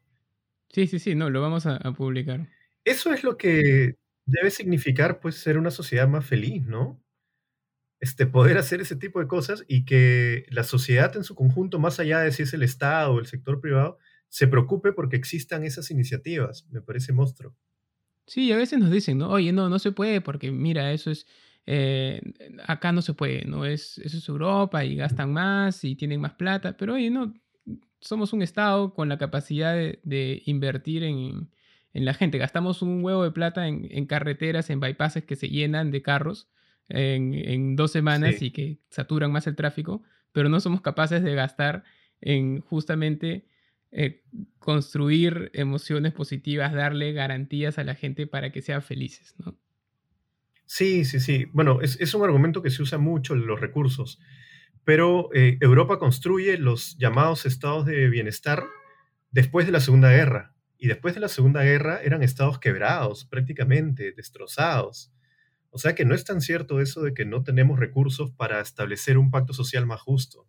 Sí, sí, sí, no, lo vamos a, publicar. Eso es lo que debe significar, pues, ser una sociedad más feliz, ¿no? Este, poder hacer ese tipo de cosas y que la sociedad en su conjunto, más allá de si es el Estado o el sector privado, se preocupe porque existan esas iniciativas. Me parece monstruo. Sí, a veces nos dicen, ¿no? Oye, no, no se puede porque mira, eso es eh, acá no se puede, ¿no? Es, eso es Europa y gastan más y tienen más plata, pero oye, no, somos un Estado con la capacidad de, invertir en, la gente. Gastamos un huevo de plata en, carreteras, en bypasses que se llenan de carros en, dos semanas y que saturan más el tráfico, pero no somos capaces de gastar en justamente eh, construir emociones positivas, darle garantías a la gente para que sean felices, ¿no? Sí, sí, sí. Bueno, es, un argumento que se usa mucho en los recursos, pero eh, Europa construye los llamados estados de bienestar después de la Segunda Guerra. Y después de la Segunda Guerra eran estados quebrados, prácticamente destrozados. O sea que no es tan cierto eso de que no tenemos recursos para establecer un pacto social más justo.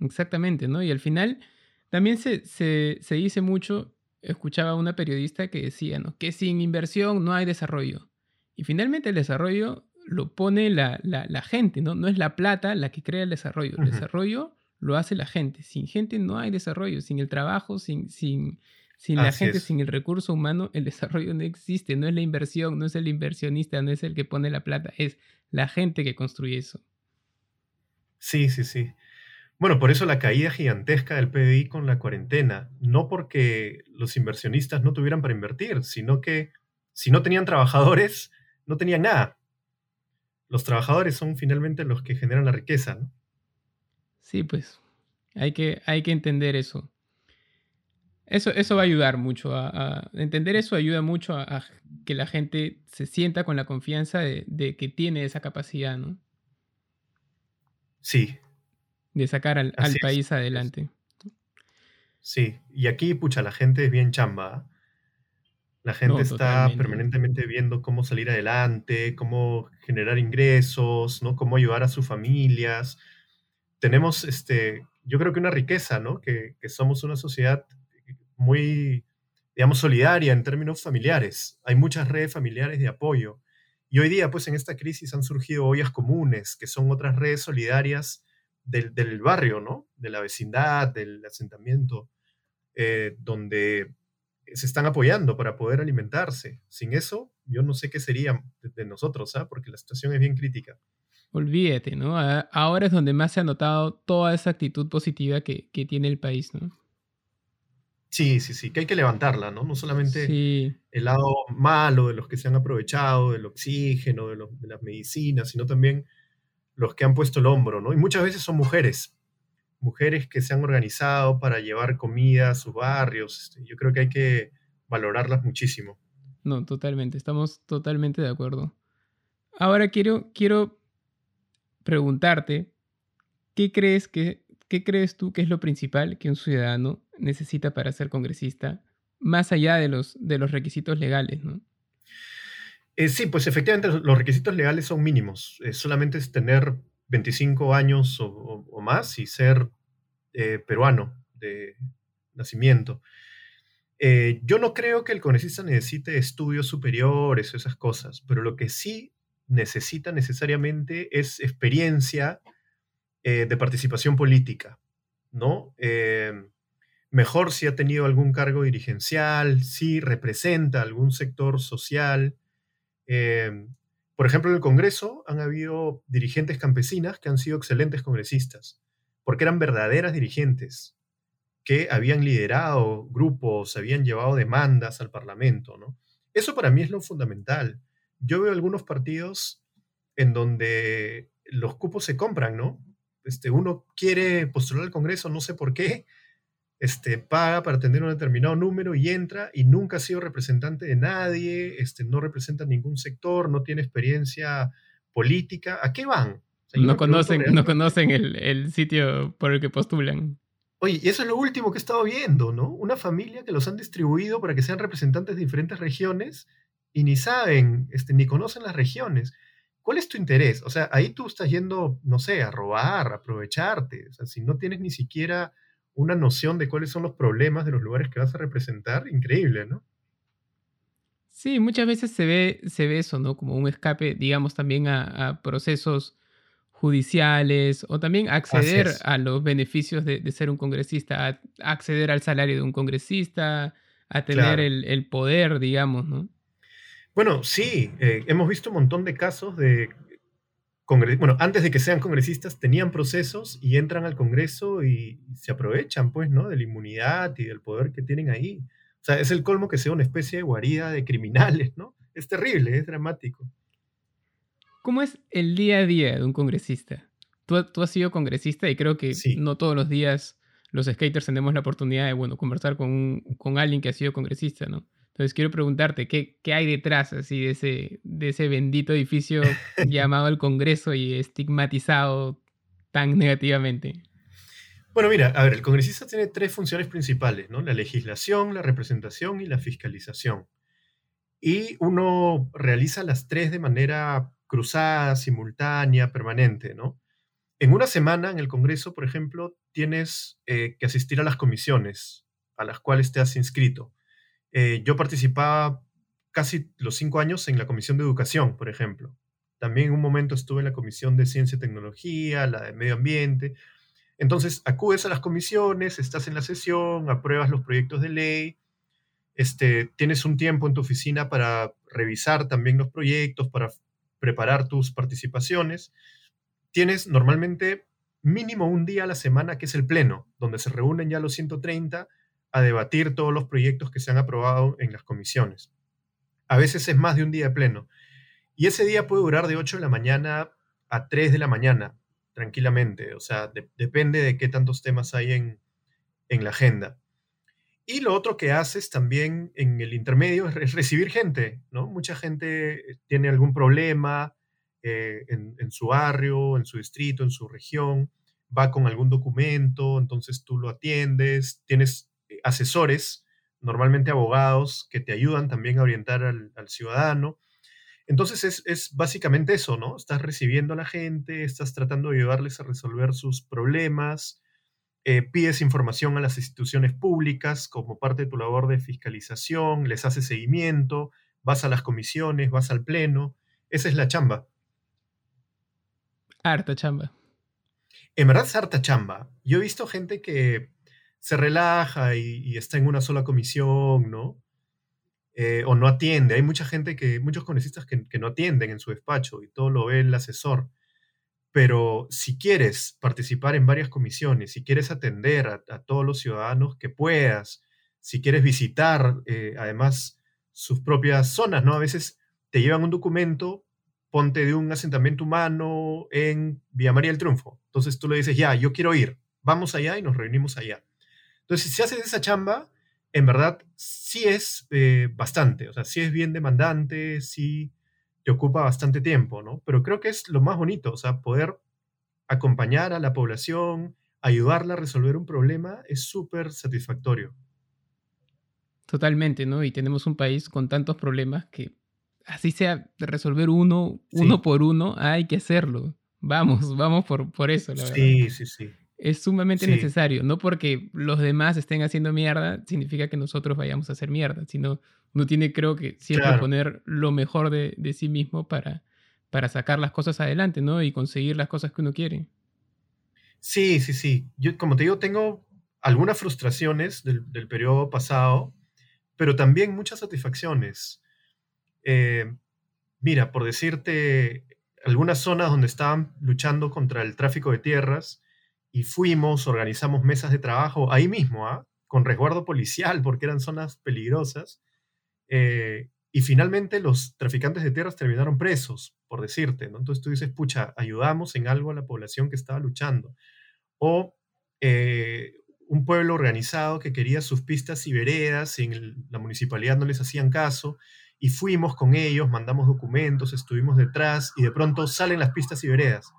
Exactamente, ¿no? Y al final También se, se, se dice mucho, escuchaba a una periodista que decía, ¿no? Que sin inversión no hay desarrollo. Y finalmente el desarrollo lo pone la, la, la gente, ¿no? No es la plata la que crea el desarrollo. El desarrollo lo hace la gente. Sin gente no hay desarrollo. Sin el trabajo, sin, sin, sin la Así gente, es. sin el recurso humano, el desarrollo no existe. No es la inversión, no es el inversionista, no es el que pone la plata. Es la gente que construye eso. Sí, sí, sí. Bueno, por eso la caída gigantesca del PBI con la cuarentena, no porque los inversionistas no tuvieran para invertir, sino que si no tenían trabajadores, no tenían nada. Los trabajadores son finalmente los que generan la riqueza, ¿no? Sí, pues hay que, hay que entender eso. Eso, eso va a ayudar mucho. A, a- entender eso ayuda mucho a, a que la gente se sienta con la confianza de, de que tiene esa capacidad, ¿no? Sí, De sacar al, país es. adelante. Sí, y aquí, pucha, la gente es bien chamba. La gente No, está totalmente. permanentemente viendo cómo salir adelante, cómo generar ingresos, ¿no? Cómo ayudar a sus familias. Tenemos, este, yo creo que una riqueza, ¿no? Que, que somos una sociedad muy, digamos, solidaria en términos familiares. Hay muchas redes familiares de apoyo. Y hoy día, pues en esta crisis han surgido ollas comunes, que son otras redes solidarias del, del barrio, ¿no? De la vecindad, del asentamiento, eh, donde se están apoyando para poder alimentarse. Sin eso, yo no sé qué sería de, nosotros, ¿ah? Porque la situación es bien crítica. Olvídate, ¿no? Ahora es donde más se ha notado toda esa actitud positiva que, que tiene el país, ¿no? Sí, sí, sí, que hay que levantarla, ¿no? No solamente Sí, el lado malo de los que se han aprovechado del oxígeno, de las medicinas, sino también los que han puesto el hombro, ¿no? Y muchas veces son mujeres, mujeres que se han organizado para llevar comida a sus barrios. Este, Yo creo que hay que valorarlas muchísimo. no, totalmente. Estamos totalmente de acuerdo. Ahora quiero, quiero preguntarte, ¿qué crees que, qué crees tú que es lo principal que un ciudadano necesita para ser congresista, más allá de los, de los requisitos legales, ¿no? Eh, sí, pues efectivamente los los requisitos legales son mínimos. Eh, solamente es tener 25 años o, más y ser eh, peruano de nacimiento. Eh, yo no creo que el congresista necesite estudios superiores o esas cosas, pero lo que sí necesita necesariamente es experiencia eh, de participación política, ¿no? Mejor si ha tenido algún cargo dirigencial, si representa algún sector social. Eh, por ejemplo, en el Congreso han habido dirigentes campesinas que han sido excelentes congresistas, porque eran verdaderas dirigentes, que habían liderado grupos, habían llevado demandas al Parlamento, ¿no? Eso para mí es lo fundamental. Yo veo algunos partidos en donde los cupos se compran, ¿no? Este, uno quiere postular al Congreso, no sé por qué, este, paga para tener un determinado número y entra y nunca ha sido representante de nadie, este, no representa ningún sector, no tiene experiencia política. ¿A qué van? O sea, yo No conocen, no conocen el, el sitio por el que postulan. Oye, y eso es lo último que he estado viendo, ¿no? Una familia que los han distribuido para que sean representantes de diferentes regiones y ni saben, este, ni conocen las regiones. ¿Cuál es tu interés? O sea, ahí tú estás yendo, no sé, a robar, a aprovecharte. O sea, si no tienes ni siquiera una noción de cuáles son los problemas de los lugares que vas a representar, increíble, ¿no? Sí, muchas veces se ve, se ve eso, ¿no? Como un escape, digamos, también a, a procesos judiciales o también acceder a los beneficios de, de ser un congresista, a acceder al salario de un congresista, a tener Claro. el, el poder, digamos, ¿no? Bueno, sí, eh, hemos visto un montón de casos de bueno, antes de que sean congresistas tenían procesos y entran al Congreso y se aprovechan, pues, ¿no? De la inmunidad y del poder que tienen ahí. O sea, es el colmo que sea una especie de guarida de criminales, ¿no? Es terrible, es dramático. ¿Cómo es el día a día de un congresista? Tú, tú has sido congresista y creo que Sí. no todos los días los skaters tenemos la oportunidad de, bueno, conversar con, un- con alguien que ha sido congresista, ¿no? Entonces quiero preguntarte, ¿qué, qué hay detrás así de ese, de ese bendito edificio llamado el Congreso y estigmatizado tan negativamente? Bueno, mira, a ver, el congresista tiene tres funciones principales, ¿no? La legislación, la representación y la fiscalización. Y uno realiza las tres de manera cruzada, simultánea, permanente, ¿no? En una semana en el Congreso, por ejemplo, tienes eh, que asistir a las comisiones a las cuales te has inscrito. Eh, yo participaba casi los cinco años en la Comisión de Educación, por ejemplo. También en un momento estuve en la Comisión de Ciencia y Tecnología, la de Medio Ambiente. Entonces, acudes a las comisiones, estás en la sesión, apruebas los proyectos de ley, este, tienes un tiempo en tu oficina para revisar también los proyectos, para preparar tus participaciones. Tienes normalmente mínimo un día a la semana, que es el pleno, donde se reúnen ya los 130 a debatir todos los proyectos que se han aprobado en las comisiones. A veces es más de un día de pleno. Y ese día puede durar de 8 de la mañana a 3 de la mañana, tranquilamente. O sea, depende de qué tantos temas hay en, en la agenda. Y lo otro que haces también en el intermedio es, recibir gente, ¿no? Mucha gente tiene algún problema eh, en, su barrio, en su distrito, en su región, va con algún documento, entonces tú lo atiendes, tienes eh, asesores, normalmente abogados, que te ayudan también a orientar al, al ciudadano. Entonces es, es, básicamente eso, ¿no? Estás recibiendo a la gente, estás tratando de ayudarles a resolver sus problemas, eh, pides información a las instituciones públicas como parte de tu labor de fiscalización, les haces seguimiento, vas a las comisiones, vas al pleno. Esa es la chamba. Harta chamba. En verdad es harta chamba. Yo he visto gente que se relaja y, está en una sola comisión, ¿no? Eh, o no atiende. Hay mucha gente que, muchos congresistas que, no atienden en su despacho y todo lo ve el asesor pero si quieres participar en varias comisiones, si quieres atender a, todos los ciudadanos que puedas, si quieres visitar eh, además sus propias zonas, ¿no? A veces te llevan un documento, ponte de un asentamiento humano en Villa María del Triunfo. Entonces tú le dices, ya, yo quiero ir, vamos allá y nos reunimos allá. Entonces, si haces esa chamba, en verdad sí es eh, bastante, o sea, sí es bien demandante, sí te ocupa bastante tiempo, ¿no? Pero creo que es lo más bonito, o sea, poder acompañar a la población, ayudarla a resolver un problema, es súper satisfactorio. Totalmente, ¿no? Y tenemos un país con tantos problemas que así sea resolver uno, uno por uno, hay que hacerlo. Vamos, vamos por, por eso, la verdad. Sí, sí, sí es sumamente necesario. No porque los demás estén haciendo mierda, significa que nosotros vayamos a hacer mierda, sino uno tiene, creo que, siempre poner lo mejor de, sí mismo para, para sacar las cosas adelante, ¿no? Y conseguir las cosas que uno quiere. Sí, sí, sí. Yo, como te digo, tengo algunas frustraciones del, periodo pasado, pero también muchas satisfacciones. Eh, mira, por decirte, algunas zonas donde estaban luchando contra el tráfico de tierras, y fuimos, organizamos mesas de trabajo ahí mismo, ¿ah? con resguardo policial, porque eran zonas peligrosas. Eh, y finalmente los traficantes de tierras terminaron presos, por decirte. ¿no? Entonces tú dices, pucha, ayudamos en algo a la población que estaba luchando. O eh, un pueblo organizado que quería sus pistas y veredas y en la municipalidad no les hacían caso. Y fuimos con ellos, mandamos documentos, estuvimos detrás y de pronto salen las pistas y veredas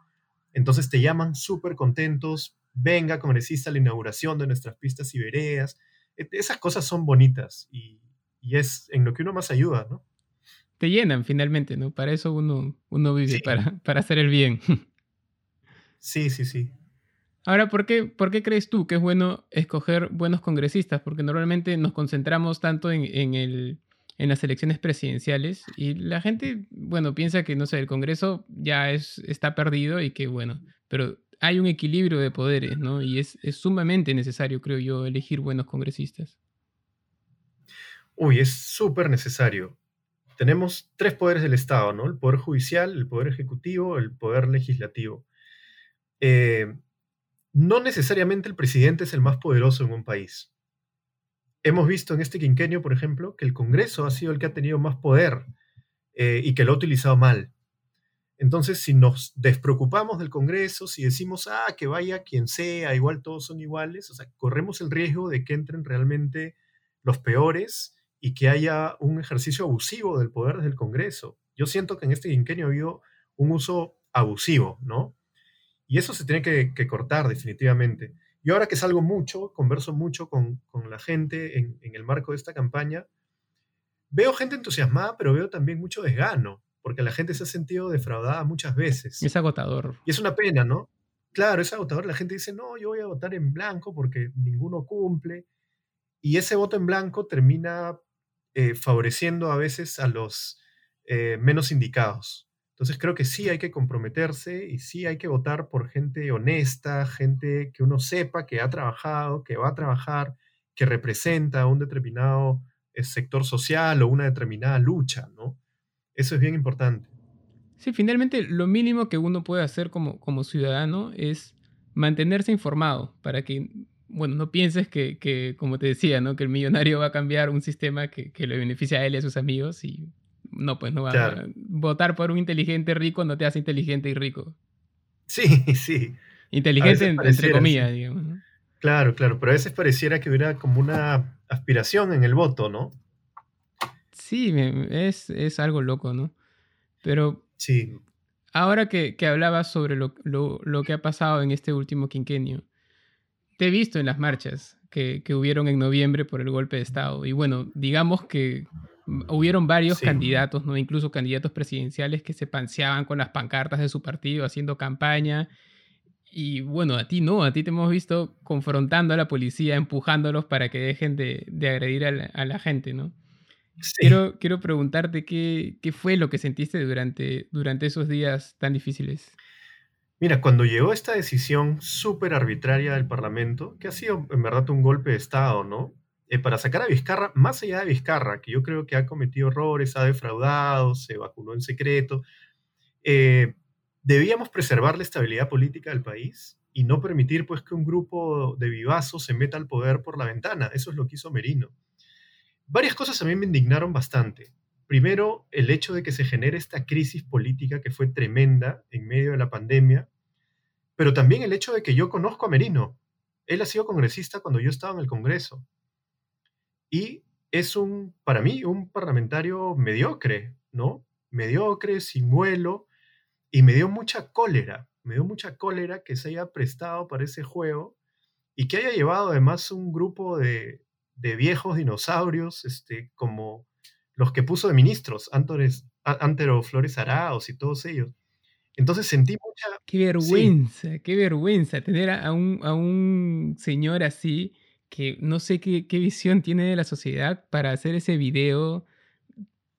entonces te llaman súper contentos, venga congresista a la inauguración de nuestras pistas y veredas. E, esas cosas son bonitas y, es en lo que uno más ayuda, ¿no? Te llenan finalmente, ¿no? Para eso uno, uno vive, para, para hacer el bien. Sí, sí, sí. Ahora, ¿por qué, ¿por qué crees tú que es bueno escoger buenos congresistas? Porque normalmente nos concentramos tanto en, en el, en las elecciones presidenciales y la gente, bueno, piensa que, no sé, el Congreso ya es, está perdido y que, bueno, pero hay un equilibrio de poderes, ¿no? Y es, sumamente necesario, creo yo, elegir buenos congresistas. Uy, es súper necesario. Tenemos tres poderes del Estado, ¿no? El poder judicial, el poder ejecutivo, el poder legislativo. Eh, no necesariamente el presidente es el más poderoso en un país hemos visto en este quinquenio, por ejemplo, que el Congreso ha sido el que ha tenido más poder eh, y que lo ha utilizado mal. Entonces, si nos despreocupamos del Congreso, si decimos, ah, que vaya quien sea, igual todos son iguales, o sea, corremos el riesgo de que entren realmente los peores y que haya un ejercicio abusivo del poder desde el Congreso. Yo siento que en este quinquenio ha habido un uso abusivo, ¿no? Y eso se tiene que cortar definitivamente. Yo ahora que salgo mucho, converso mucho con, la gente en, el marco de esta campaña, veo gente entusiasmada, pero veo también mucho desgano, porque la gente se ha sentido defraudada muchas veces. Es agotador. Y es una pena, ¿no? claro, es agotador. La gente dice, no, yo voy a votar en blanco porque ninguno cumple. Y ese voto en blanco termina eh, favoreciendo a veces a los eh, menos indicados. Entonces creo que sí hay que comprometerse y sí hay que votar por gente honesta, gente que uno sepa que ha trabajado, que va a trabajar, que representa un determinado eh, sector social o una determinada lucha, ¿no? Eso es bien importante. Sí, finalmente lo mínimo que uno puede hacer como, como ciudadano es mantenerse informado para que, bueno, no pienses que, que, como te decía, ¿no? Que el millonario va a cambiar un sistema que, que le beneficia a él y a sus amigos y no, pues no va a votar por un inteligente rico no te hace inteligente y rico. Sí, sí. Inteligente entre comillas, digamos. Claro, claro, pero a veces pareciera que hubiera como una aspiración en el voto, ¿no? Sí, es, es algo loco, ¿no? Pero sí. ahora que, que hablabas sobre lo, lo, lo, que ha pasado en este último quinquenio, te he visto en las marchas que, que, hubieron en noviembre por el golpe de Estado. Y bueno, digamos que hubieron varios sí. candidatos, ¿no? Incluso candidatos presidenciales que se panseaban con las pancartas de su partido haciendo campaña. Y bueno, a ti no, a ti te hemos visto confrontando a la policía, empujándolos para que dejen de, de agredir a la, a la, gente, ¿no? Sí. Quiero, quiero preguntarte qué, qué, fue lo que sentiste durante, durante esos días tan difíciles. Mira, cuando llegó esta decisión súper arbitraria del Parlamento, que ha sido en verdad un golpe de Estado, ¿no? Eh, para sacar a Vizcarra, más allá de Vizcarra, que yo creo que ha cometido errores, ha defraudado, se vacunó en secreto, eh, debíamos preservar la estabilidad política del país y no permitir pues que un grupo de vivazos se meta al poder por la ventana. Eso es lo que hizo Merino. Varias cosas a mí me indignaron bastante. Primero, el hecho de que se genere esta crisis política que fue tremenda en medio de la pandemia, pero también el hecho de que yo conozco a Merino. Él ha sido congresista cuando yo estaba en el Congreso. Y es un, para mí, un parlamentario mediocre, ¿no? Mediocre, sin vuelo, y me dio mucha cólera, me dio mucha cólera que se haya prestado para ese juego y que haya llevado además un grupo de, de viejos dinosaurios, este, como los que puso de ministros, Antores, Antero Flores Araos y todos ellos. Entonces sentí mucha... Qué vergüenza, sí. qué vergüenza tener a un, a un señor así que no sé qué, qué, visión tiene de la sociedad para hacer ese video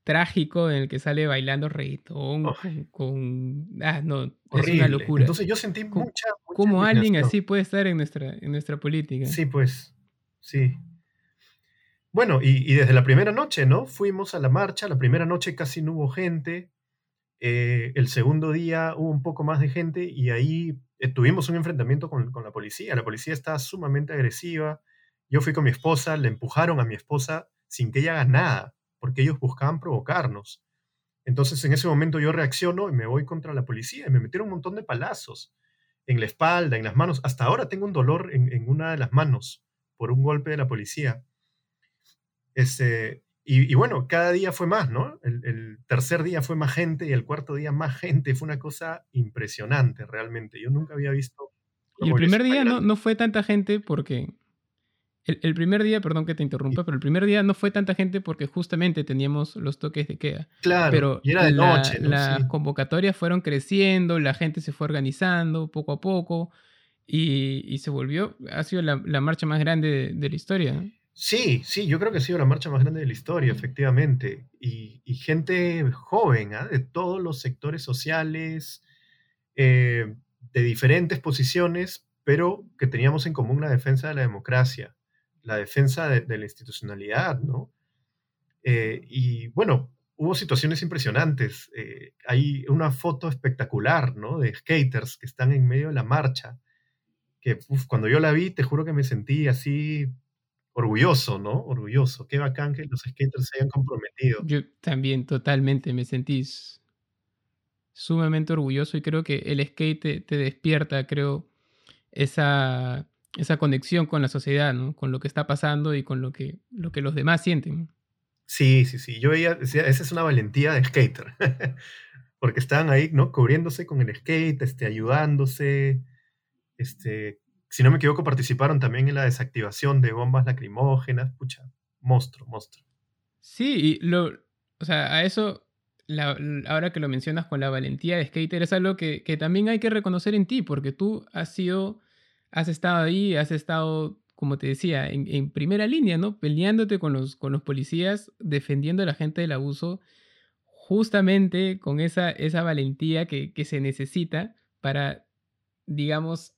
trágico en el que sale bailando reggaetón oh. con, con, Ah, no, Horrible. es una locura. Entonces yo sentí mucha... mucha ¿Cómo alguien así puede estar en nuestra, en nuestra política? Sí, pues, sí. Bueno, y, y, desde la primera noche, ¿no? Fuimos a la marcha, la primera noche casi no hubo gente, eh, el segundo día hubo un poco más de gente y ahí eh, tuvimos un enfrentamiento con, con, la policía. La policía estaba sumamente agresiva. Yo fui con mi esposa, le empujaron a mi esposa sin que ella haga nada, porque ellos buscaban provocarnos. Entonces en ese momento yo reacciono y me voy contra la policía y me metieron un montón de palazos en la espalda, en las manos. Hasta ahora tengo un dolor en, en una de las manos por un golpe de la policía. Este, y, y, bueno, cada día fue más, ¿no? El, el, tercer día fue más gente y el cuarto día más gente. Fue una cosa impresionante, realmente. Yo nunca había visto... Y el primer día no, no, fue tanta gente porque... El, el, primer día, perdón que te interrumpa, pero el primer día no fue tanta gente porque justamente teníamos los toques de queda. Claro, pero y era de la, noche. ¿no? Las sí. convocatorias fueron creciendo, la gente se fue organizando poco a poco y, y se volvió, ha sido la, la marcha más grande de, de la historia. Sí, sí, yo creo que ha sido la marcha más grande de la historia, efectivamente. Y, y gente joven, ¿eh? de todos los sectores sociales, eh, de diferentes posiciones, pero que teníamos en común la defensa de la democracia, la defensa de, la institucionalidad, ¿no? Eh, y bueno, hubo situaciones impresionantes. Eh, hay una foto espectacular, ¿no? De skaters que están en medio de la marcha, que cuando yo la vi, te juro que me sentí así orgulloso, ¿no? Orgulloso. Qué bacán que los skaters se hayan comprometido. Yo también totalmente me sentí sumamente orgulloso y creo que el skate te, te despierta, creo, esa, esa conexión con la sociedad, ¿no? Con lo que está pasando y con lo que, lo que los demás sienten. Sí, sí, sí. Yo veía, esa es una valentía de skater. Porque estaban ahí, ¿no? Cubriéndose con el skate, este, ayudándose, este, si no me equivoco, participaron también en la desactivación de bombas lacrimógenas. Pucha, monstruo, monstruo. Sí, y lo, o sea, a eso ahora que lo mencionas con la valentía de skater, es algo que, también hay que reconocer en ti, porque tú has sido, has estado ahí, has estado, como te decía, en, primera línea, ¿no? Peleándote con los, con los policías, defendiendo a la gente del abuso, justamente con esa, esa valentía que, que se necesita para, digamos,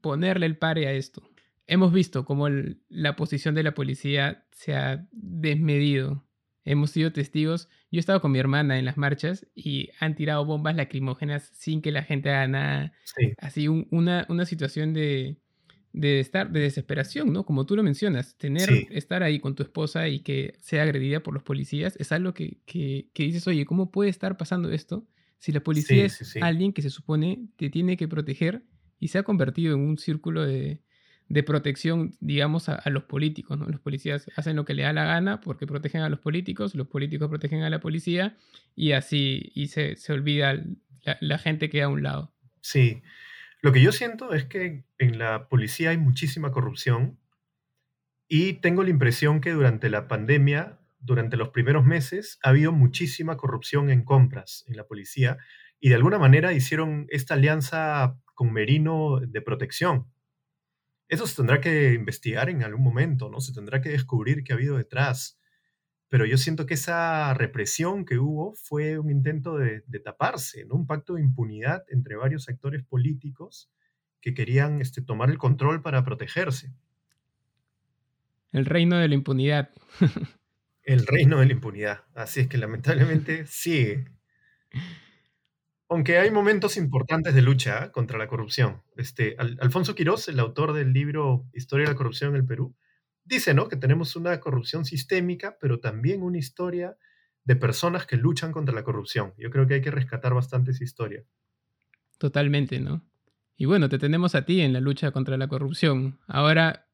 ponerle el pare a esto. Hemos visto cómo la posición de la policía se ha desmedido hemos sido testigos. Yo he estado con mi hermana en las marchas y han tirado bombas lacrimógenas sin que la gente haga nada. Así una, una situación de, de, estar, de desesperación, ¿no? Como tú lo mencionas, tener, estar ahí con tu esposa y que sea agredida por los policías es algo que, que, dices, oye, ¿cómo puede estar pasando esto si la policía es alguien que se supone te tiene que proteger y se ha convertido en un círculo de, de protección, digamos, a, los políticos. ¿no? Los policías hacen lo que le da la gana porque protegen a los políticos, los políticos protegen a la policía y así y se, olvida la, la, gente que a un lado. Sí, lo que yo siento es que en la policía hay muchísima corrupción y tengo la impresión que durante la pandemia, durante los primeros meses, ha habido muchísima corrupción en compras en la policía y de alguna manera hicieron esta alianza con Merino de protección eso se tendrá que investigar en algún momento, ¿no? Se tendrá que descubrir qué ha habido detrás. Pero yo siento que esa represión que hubo fue un intento de, taparse, ¿no? Un pacto de impunidad entre varios sectores políticos que querían este, tomar el control para protegerse. El reino de la impunidad. el reino de la impunidad. Así es que lamentablemente sigue. Aunque hay momentos importantes de lucha contra la corrupción. Este, Alfonso Quirós, el autor del libro Historia de la corrupción en el Perú, dice ¿no? que tenemos una corrupción sistémica, pero también una historia de personas que luchan contra la corrupción. Yo creo que hay que rescatar bastante esa historia. Totalmente, ¿no? Y bueno, te tenemos a ti en la lucha contra la corrupción. Ahora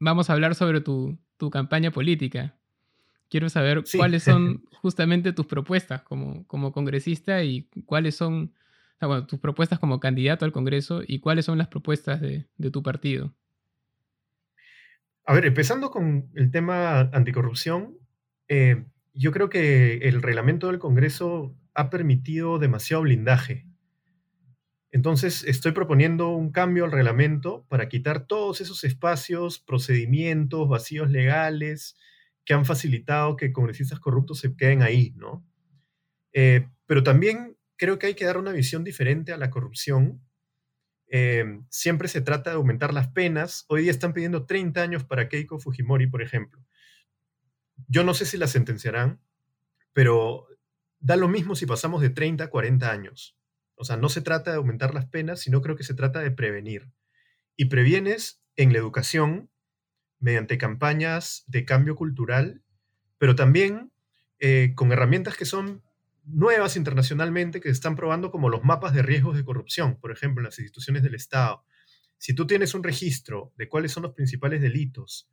vamos a hablar sobre tu, tu campaña política. Quiero saber cuáles son justamente tus propuestas como, como congresista y cuáles son tus propuestas como candidato al Congreso y cuáles son las propuestas de, tu partido. A ver, empezando con el tema anticorrupción, eh, yo creo que el reglamento del Congreso ha permitido demasiado blindaje. Entonces, estoy proponiendo un cambio al reglamento para quitar todos esos espacios, procedimientos, vacíos legales, que han facilitado que congresistas corruptos se queden ahí, ¿no? Eh, pero también creo que hay que dar una visión diferente a la corrupción. Eh, siempre se trata de aumentar las penas. Hoy día están pidiendo 30 años para Keiko Fujimori, por ejemplo. Yo no sé si la sentenciarán, pero da lo mismo si pasamos de 30 a 40 años. O sea, no se trata de aumentar las penas, sino creo que se trata de prevenir. Y previenes en la educación, mediante campañas de cambio cultural, pero también eh, con herramientas que son nuevas internacionalmente que se están probando como los mapas de riesgos de corrupción, por ejemplo, en las instituciones del Estado. Si tú tienes un registro de cuáles son los principales delitos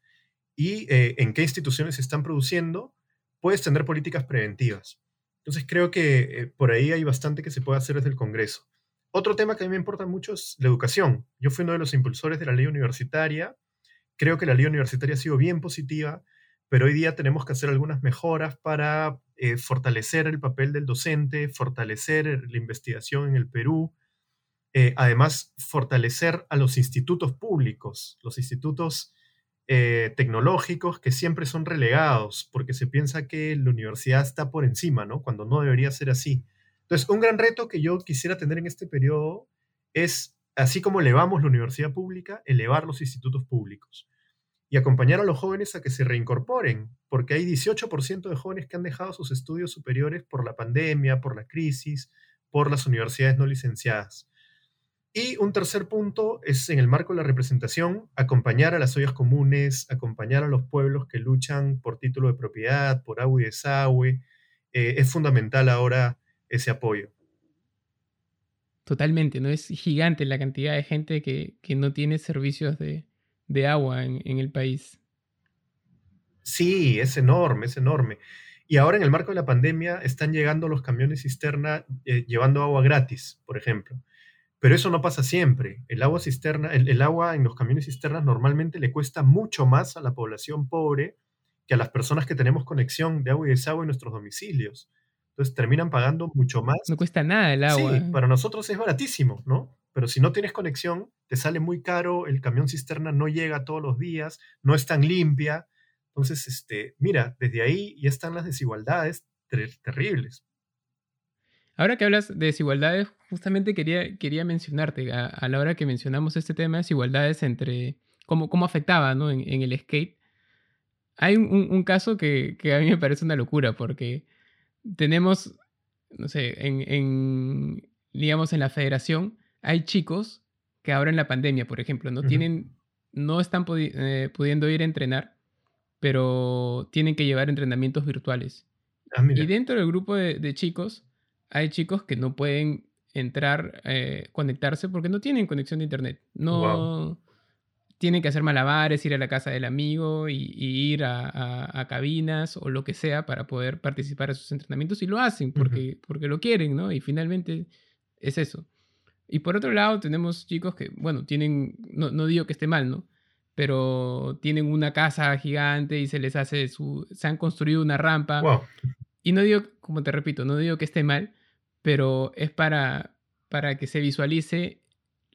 y eh, en qué instituciones se están produciendo, puedes tener políticas preventivas. Entonces creo que eh, por ahí hay bastante que se puede hacer desde el Congreso. Otro tema que a mí me importa mucho es la educación. Yo fui uno de los impulsores de la ley universitaria Creo que la ley universitaria ha sido bien positiva, pero hoy día tenemos que hacer algunas mejoras para eh, fortalecer el papel del docente, fortalecer la investigación en el Perú, eh, además fortalecer a los institutos públicos, los institutos eh, tecnológicos que siempre son relegados, porque se piensa que la universidad está por encima, ¿no? Cuando no debería ser así. Entonces, un gran reto que yo quisiera tener en este periodo es así como elevamos la universidad pública, elevar los institutos públicos y acompañar a los jóvenes a que se reincorporen, porque hay 18% de jóvenes que han dejado sus estudios superiores por la pandemia, por la crisis, por las universidades no licenciadas. Y un tercer punto es en el marco de la representación, acompañar a las ollas comunes, acompañar a los pueblos que luchan por título de propiedad, por agua y desagüe. Eh, es fundamental ahora ese apoyo. Totalmente, ¿no? Es gigante la cantidad de gente que, no tiene servicios de, agua en, el país. Sí, es enorme, es enorme. Y ahora en el marco de la pandemia están llegando los camiones cisterna eh, llevando agua gratis, por ejemplo. Pero eso no pasa siempre. El agua cisterna, el, agua en los camiones cisternas normalmente le cuesta mucho más a la población pobre que a las personas que tenemos conexión de agua y desagüe en nuestros domicilios. Entonces terminan pagando mucho más. No cuesta nada el agua. Sí, para nosotros es baratísimo, ¿no? Pero si no tienes conexión, te sale muy caro, el camión cisterna no llega todos los días, no es tan limpia. Entonces, este, mira, desde ahí ya están las desigualdades terribles. Ahora que hablas de desigualdades, justamente quería, quería mencionarte, a, la hora que mencionamos este tema de desigualdades entre cómo, cómo afectaba ¿no? en, el skate, hay un, caso que, que, a mí me parece una locura, porque tenemos, no sé, en, digamos, en la federación, hay chicos que ahora en la pandemia, por ejemplo, no tienen, no están eh, pudiendo ir a entrenar, pero tienen que llevar entrenamientos virtuales. Ah, y dentro del grupo de, chicos, hay chicos que no pueden entrar, eh, conectarse porque no tienen conexión de internet. No tienen que hacer malabares, ir a la casa del amigo y, ir a, cabinas o lo que sea para poder participar en sus entrenamientos y lo hacen porque, porque lo quieren, ¿no? Y finalmente es eso. Y por otro lado tenemos chicos que, bueno, tienen, no, no digo que esté mal, ¿no? Pero tienen una casa gigante y se les hace su, se han construido una rampa. Y no digo, como te repito, no digo que esté mal, pero es para, para que se visualice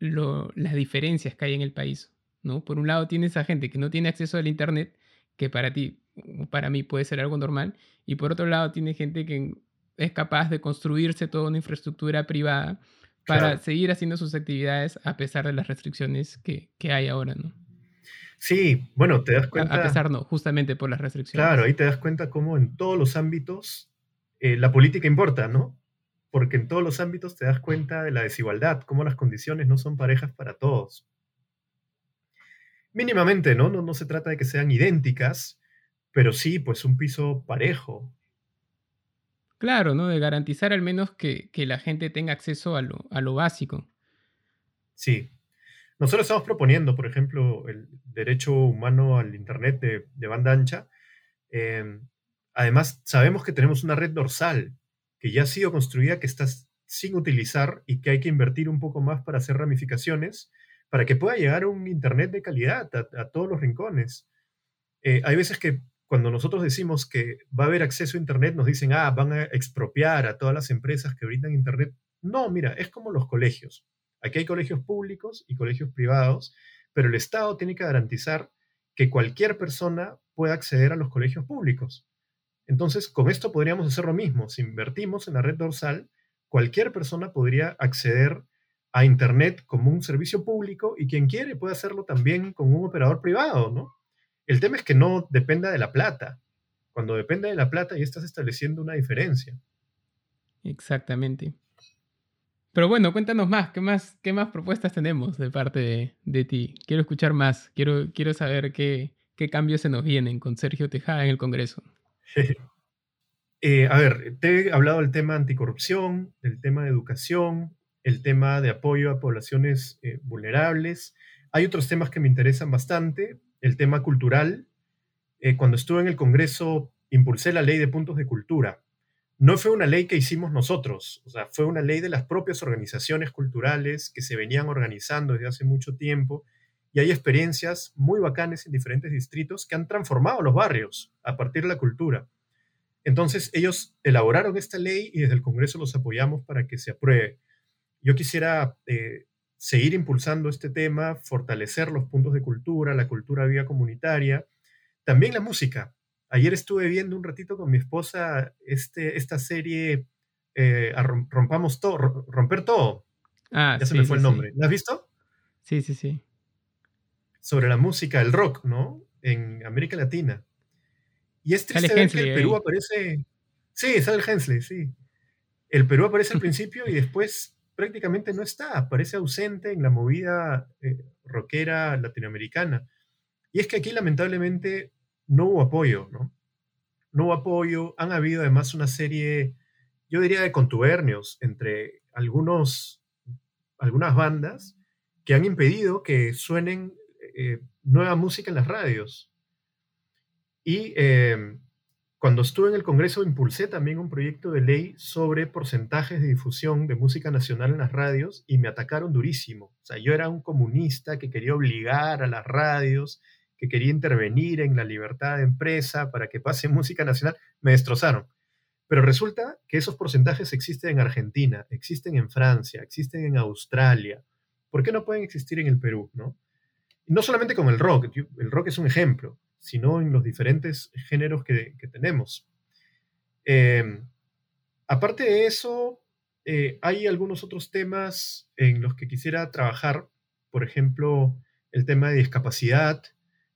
lo, las diferencias que hay en el país. ¿No? Por un lado tienes a gente que no tiene acceso al Internet, que para ti, para mí puede ser algo normal, y por otro lado tiene gente que es capaz de construirse toda una infraestructura privada para seguir haciendo sus actividades a pesar de las restricciones que, hay ahora, ¿no? Sí, bueno, te das cuenta. A pesar no, justamente por las restricciones. Claro, ahí te das cuenta cómo en todos los ámbitos eh, la política importa, ¿no? Porque en todos los ámbitos te das cuenta de la desigualdad, cómo las condiciones no son parejas para todos. Mínimamente, ¿no? ¿no? No se trata de que sean idénticas, pero sí, pues un piso parejo. Claro, ¿no? De garantizar al menos que, la gente tenga acceso a lo, a lo básico. Sí. Nosotros estamos proponiendo, por ejemplo, el derecho humano al Internet de, banda ancha. Em, además, sabemos que tenemos una red dorsal que ya ha sido construida, que está sin utilizar y que hay que invertir un poco más para hacer ramificaciones para que pueda llegar un Internet de calidad a, todos los rincones. Eh, hay veces que cuando nosotros decimos que va a haber acceso a Internet, nos dicen, ah, van a expropiar a todas las empresas que brindan Internet. No, mira, es como los colegios. Aquí hay colegios públicos y colegios privados, pero el Estado tiene que garantizar que cualquier persona pueda acceder a los colegios públicos. Entonces, con esto podríamos hacer lo mismo. Si invertimos en la red dorsal, cualquier persona podría acceder a Internet como un servicio público y quien quiere puede hacerlo también con un operador privado, ¿no? El tema es que no dependa de la plata. Cuando depende de la plata ya estás estableciendo una diferencia. Exactamente. Pero bueno, cuéntanos más, ¿qué más, qué más propuestas tenemos de parte de, ti? Quiero escuchar más, quiero, quiero saber qué, qué cambios se nos vienen con Sergio Tejada en el Congreso. Eh, a ver, te he hablado del tema anticorrupción, del tema de educación, el tema de apoyo a poblaciones eh, vulnerables. Hay otros temas que me interesan bastante, el tema cultural. Eh, cuando estuve en el Congreso, impulsé la ley de puntos de cultura. No fue una ley que hicimos nosotros, o sea, fue una ley de las propias organizaciones culturales que se venían organizando desde hace mucho tiempo y hay experiencias muy bacanes en diferentes distritos que han transformado los barrios a partir de la cultura. Entonces, ellos elaboraron esta ley y desde el Congreso los apoyamos para que se apruebe. Yo quisiera eh, seguir impulsando este tema, fortalecer los puntos de cultura, la cultura vía comunitaria, también la música. Ayer estuve viendo un ratito con mi esposa este, esta serie eh, Rompamos todo, Romper todo. Ah, ya se me fue el nombre. ¿La has visto? Sí, sí, sí. Sobre la música, el rock, ¿no? En América Latina. Y es triste ver que el Perú aparece. Sí, sale el Hensley, sí. El Perú aparece al principio y después prácticamente no está, aparece ausente en la movida eh, rockera latinoamericana. Y es que aquí lamentablemente no hubo apoyo, ¿no? No hubo apoyo, han habido además una serie, yo diría, de contubernios entre algunos, algunas bandas que han impedido que suenen eh, nueva música en las radios. Y eh, cuando estuve en el Congreso impulsé también un proyecto de ley sobre porcentajes de difusión de música nacional en las radios y me atacaron durísimo. O sea, yo era un comunista que quería obligar a las radios, que quería intervenir en la libertad de empresa para que pase música nacional. Me destrozaron. Pero resulta que esos porcentajes existen en Argentina, existen en Francia, existen en Australia. ¿Por qué no pueden existir en el Perú? No, no solamente con el rock, el rock es un ejemplo, sino en los diferentes géneros que, tenemos. Eh, aparte de eso, eh, hay algunos otros temas en los que quisiera trabajar, por ejemplo, el tema de discapacidad,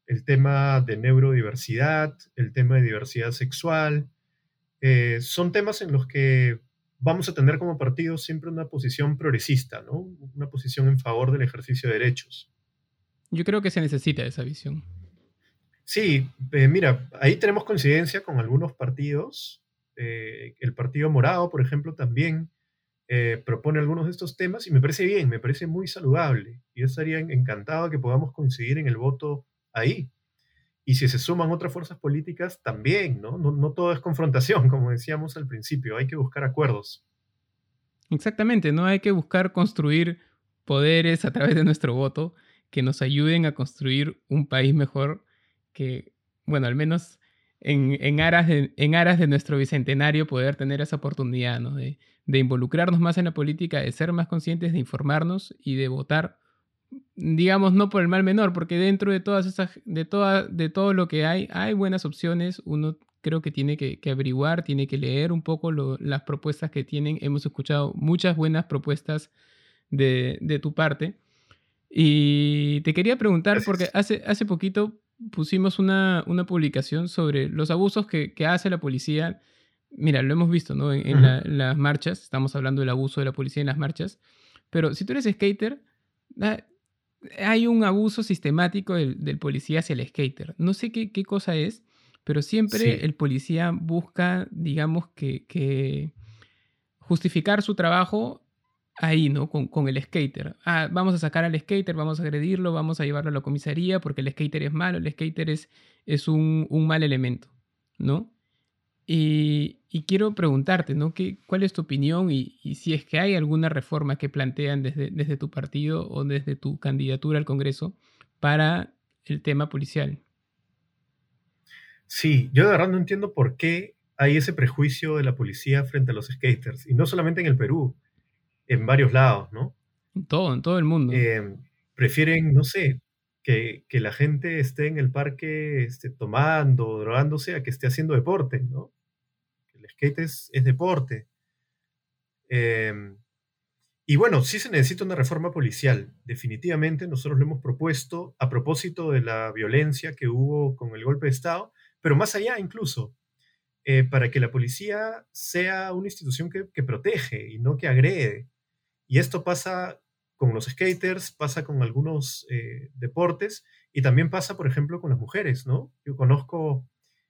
el tema de neurodiversidad, el tema de diversidad sexual. Eh, son temas en los que vamos a tener como partido siempre una posición progresista, ¿no? Una posición en favor del ejercicio de derechos. Yo creo que se necesita esa visión. Sí, eh, mira, ahí tenemos coincidencia con algunos partidos. Eh, el Partido Morado, por ejemplo, también propone algunos de estos temas y me parece bien, me parece muy saludable. Yo estaría encantado que podamos coincidir en el voto ahí. Y si se suman otras fuerzas políticas, también, ¿no? ¿no? todo es confrontación, como decíamos al principio, hay que buscar acuerdos. Exactamente, ¿no? Hay que buscar construir poderes a través de nuestro voto que nos ayuden a construir un país mejor que, bueno, al menos en, aras, de, en aras de nuestro bicentenario poder tener esa oportunidad, ¿no? De, de involucrarnos más en la política, de ser más conscientes, de informarnos y de votar digamos, no por el mal menor, porque dentro de todas esas, de, toda, de todo lo que hay, hay buenas opciones. Uno creo que tiene que, averiguar, tiene que leer un poco las propuestas que tienen. Hemos escuchado muchas buenas propuestas de, tu parte. Y te quería preguntar, porque hace, hace poquito pusimos una, publicación sobre los abusos que, hace la policía. Mira, lo hemos visto, ¿no? En, las marchas, estamos hablando del abuso de la policía en las marchas. Pero si tú eres skater, hay un abuso sistemático del, policía hacia el skater. No sé qué, cosa es, pero siempre el policía busca, digamos, que, justificar su trabajo ahí, ¿no? Con, el skater. Ah, vamos a sacar al skater, vamos a agredirlo, vamos a llevarlo a la comisaría porque el skater es malo, el skater es, es un, un mal elemento, ¿no? Y, quiero preguntarte, ¿no? ¿Qué, ¿Cuál es tu opinión y, si es que hay alguna reforma que plantean desde, desde tu partido o desde tu candidatura al Congreso para el tema policial? Sí, yo de verdad no entiendo por qué hay ese prejuicio de la policía frente a los skaters, y no solamente en el Perú, en varios lados, ¿no? En todo, en todo el mundo. Eh, prefieren, no sé, que, la gente esté en el parque esté tomando, drogándose, a que esté haciendo deporte, ¿no? El skate es, deporte. Em, y bueno, sí se necesita una reforma policial. Definitivamente nosotros lo hemos propuesto a propósito de la violencia que hubo con el golpe de Estado, pero más allá incluso, eh, para que la policía sea una institución que, que, protege y no que agrede. Y esto pasa con los skaters, pasa con algunos eh, deportes y también pasa, por ejemplo, con las mujeres, ¿no? Yo conozco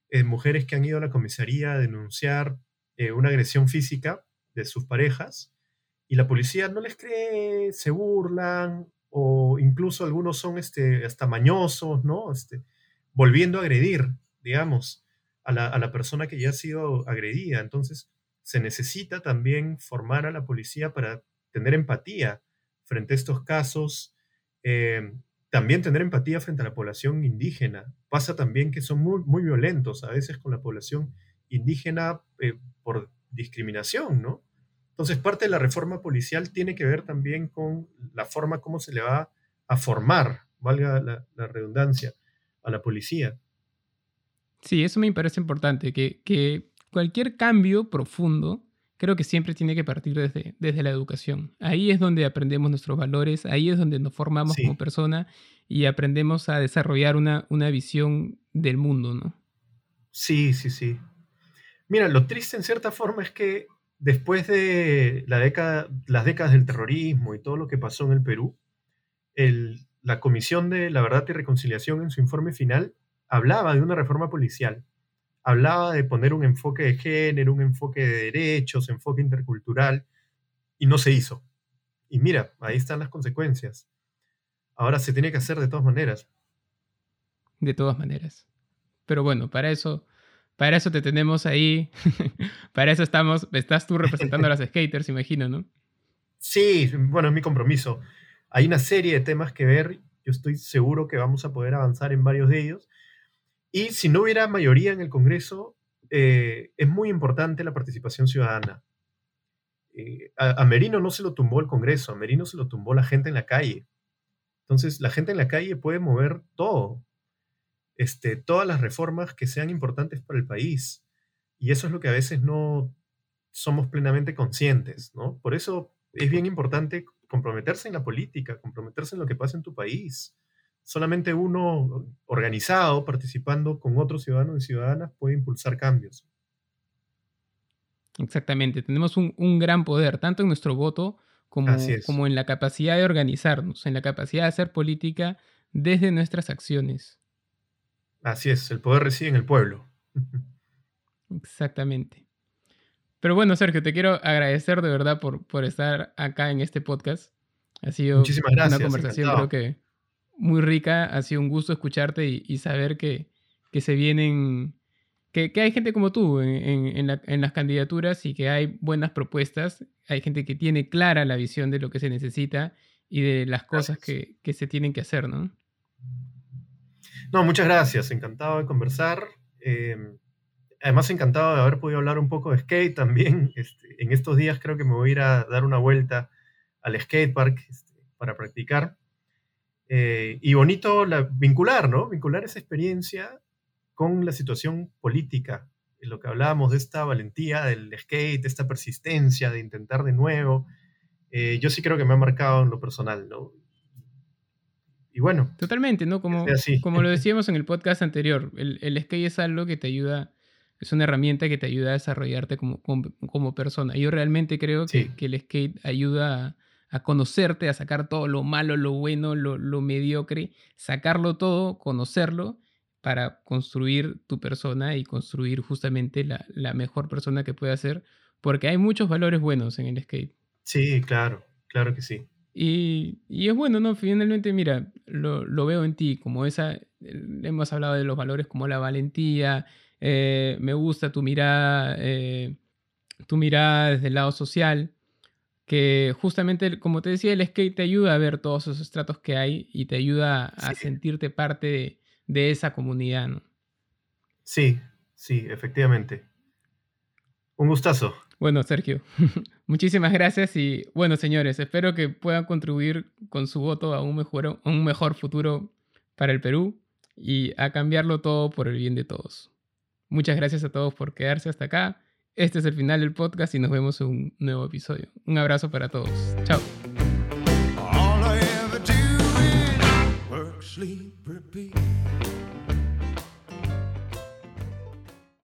eh, mujeres que han ido a la comisaría a denunciar eh, una agresión física de sus parejas y la policía no les cree, se burlan o incluso algunos son este, hasta mañosos, ¿no? Este, volviendo a agredir, digamos, a la, a la persona que ya ha sido agredida. Entonces, se necesita también formar a la policía para tener empatía frente a estos casos, eh, también tener empatía frente a la población indígena. Pasa también que son muy, muy violentos a veces con la población indígena eh, por discriminación, ¿no? Entonces, parte de la reforma policial tiene que ver también con la forma como se le va a formar, valga la, redundancia, a la policía. Sí, eso me parece importante, que, que cualquier cambio profundo creo que siempre tiene que partir desde, desde la educación. Ahí es donde aprendemos nuestros valores, ahí es donde nos formamos como persona y aprendemos a desarrollar una, una visión del mundo, ¿no? Sí, sí, sí. Mira, lo triste en cierta forma es que después de la década, las décadas del terrorismo y todo lo que pasó en el Perú, el, la Comisión de la Verdad y Reconciliación en su informe final hablaba de una reforma policial hablaba de poner un enfoque de género, un enfoque de derechos, enfoque intercultural, y no se hizo. Y mira, ahí están las consecuencias. Ahora se tiene que hacer de todas maneras. De todas maneras. Pero bueno, para eso, para eso te tenemos ahí. para eso estamos, estás tú representando a los skaters, imagino, ¿no? Sí, bueno, es mi compromiso. Hay una serie de temas que ver. Yo estoy seguro que vamos a poder avanzar en varios de ellos. Y si no hubiera mayoría en el Congreso, eh, es muy importante la participación ciudadana. Eh, a, Merino no se lo tumbó el Congreso, a Merino se lo tumbó la gente en la calle. Entonces, la gente en la calle puede mover todo, este, todas las reformas que sean importantes para el país. Y eso es lo que a veces no somos plenamente conscientes, ¿no? Por eso es bien importante comprometerse en la política, comprometerse en lo que pasa en tu país. Solamente uno organizado, participando con otros ciudadanos y ciudadanas, puede impulsar cambios. Exactamente, tenemos un, gran poder, tanto en nuestro voto como, como en la capacidad de organizarnos, en la capacidad de hacer política desde nuestras acciones. Así es, el poder reside en el pueblo. Exactamente. Pero bueno, Sergio, te quiero agradecer de verdad por, por estar acá en este podcast. Ha sido una conversación creo que muy rica, ha sido un gusto escucharte y, saber que, que, se vienen, que, que, hay gente como tú en, en, en, las candidaturas y que hay buenas propuestas, hay gente que tiene clara la visión de lo que se necesita y de las cosas que, que, se tienen que hacer, ¿no? No, muchas gracias, encantado de conversar. Eh, además, encantado de haber podido hablar un poco de skate también. Este, en estos días creo que me voy a ir a dar una vuelta al skatepark este, para practicar. Eh, y bonito la, vincular, ¿no? Vincular esa experiencia con la situación política. En lo que hablábamos de esta valentía del skate, de esta persistencia, de intentar de nuevo. Eh, yo sí creo que me ha marcado en lo personal, ¿no? Y bueno. Totalmente, ¿no? Como, como lo decíamos en el podcast anterior, el, el, skate es algo que te ayuda, es una herramienta que te ayuda a desarrollarte como, como, persona. Yo realmente creo que, que, el skate ayuda a a conocerte, a sacar todo lo malo, lo bueno, lo, mediocre, sacarlo todo, conocerlo para construir tu persona y construir justamente la, mejor persona que pueda ser, porque hay muchos valores buenos en el skate. Sí, claro, claro que sí. Y, es bueno, ¿no? Finalmente, mira, lo, veo en ti, como esa, hemos hablado de los valores como la valentía, eh, me gusta tu mirada, eh, tu mirada desde el lado social, que justamente, como te decía, el skate te ayuda a ver todos esos estratos que hay y te ayuda a sentirte parte de, esa comunidad, ¿no? Sí, sí, efectivamente. Un gustazo. Bueno, Sergio, muchísimas gracias y bueno, señores, espero que puedan contribuir con su voto a un mejor, a un mejor futuro para el Perú y a cambiarlo todo por el bien de todos. Muchas gracias a todos por quedarse hasta acá este es el final del podcast y nos vemos en un nuevo episodio. Un abrazo para todos. Chao.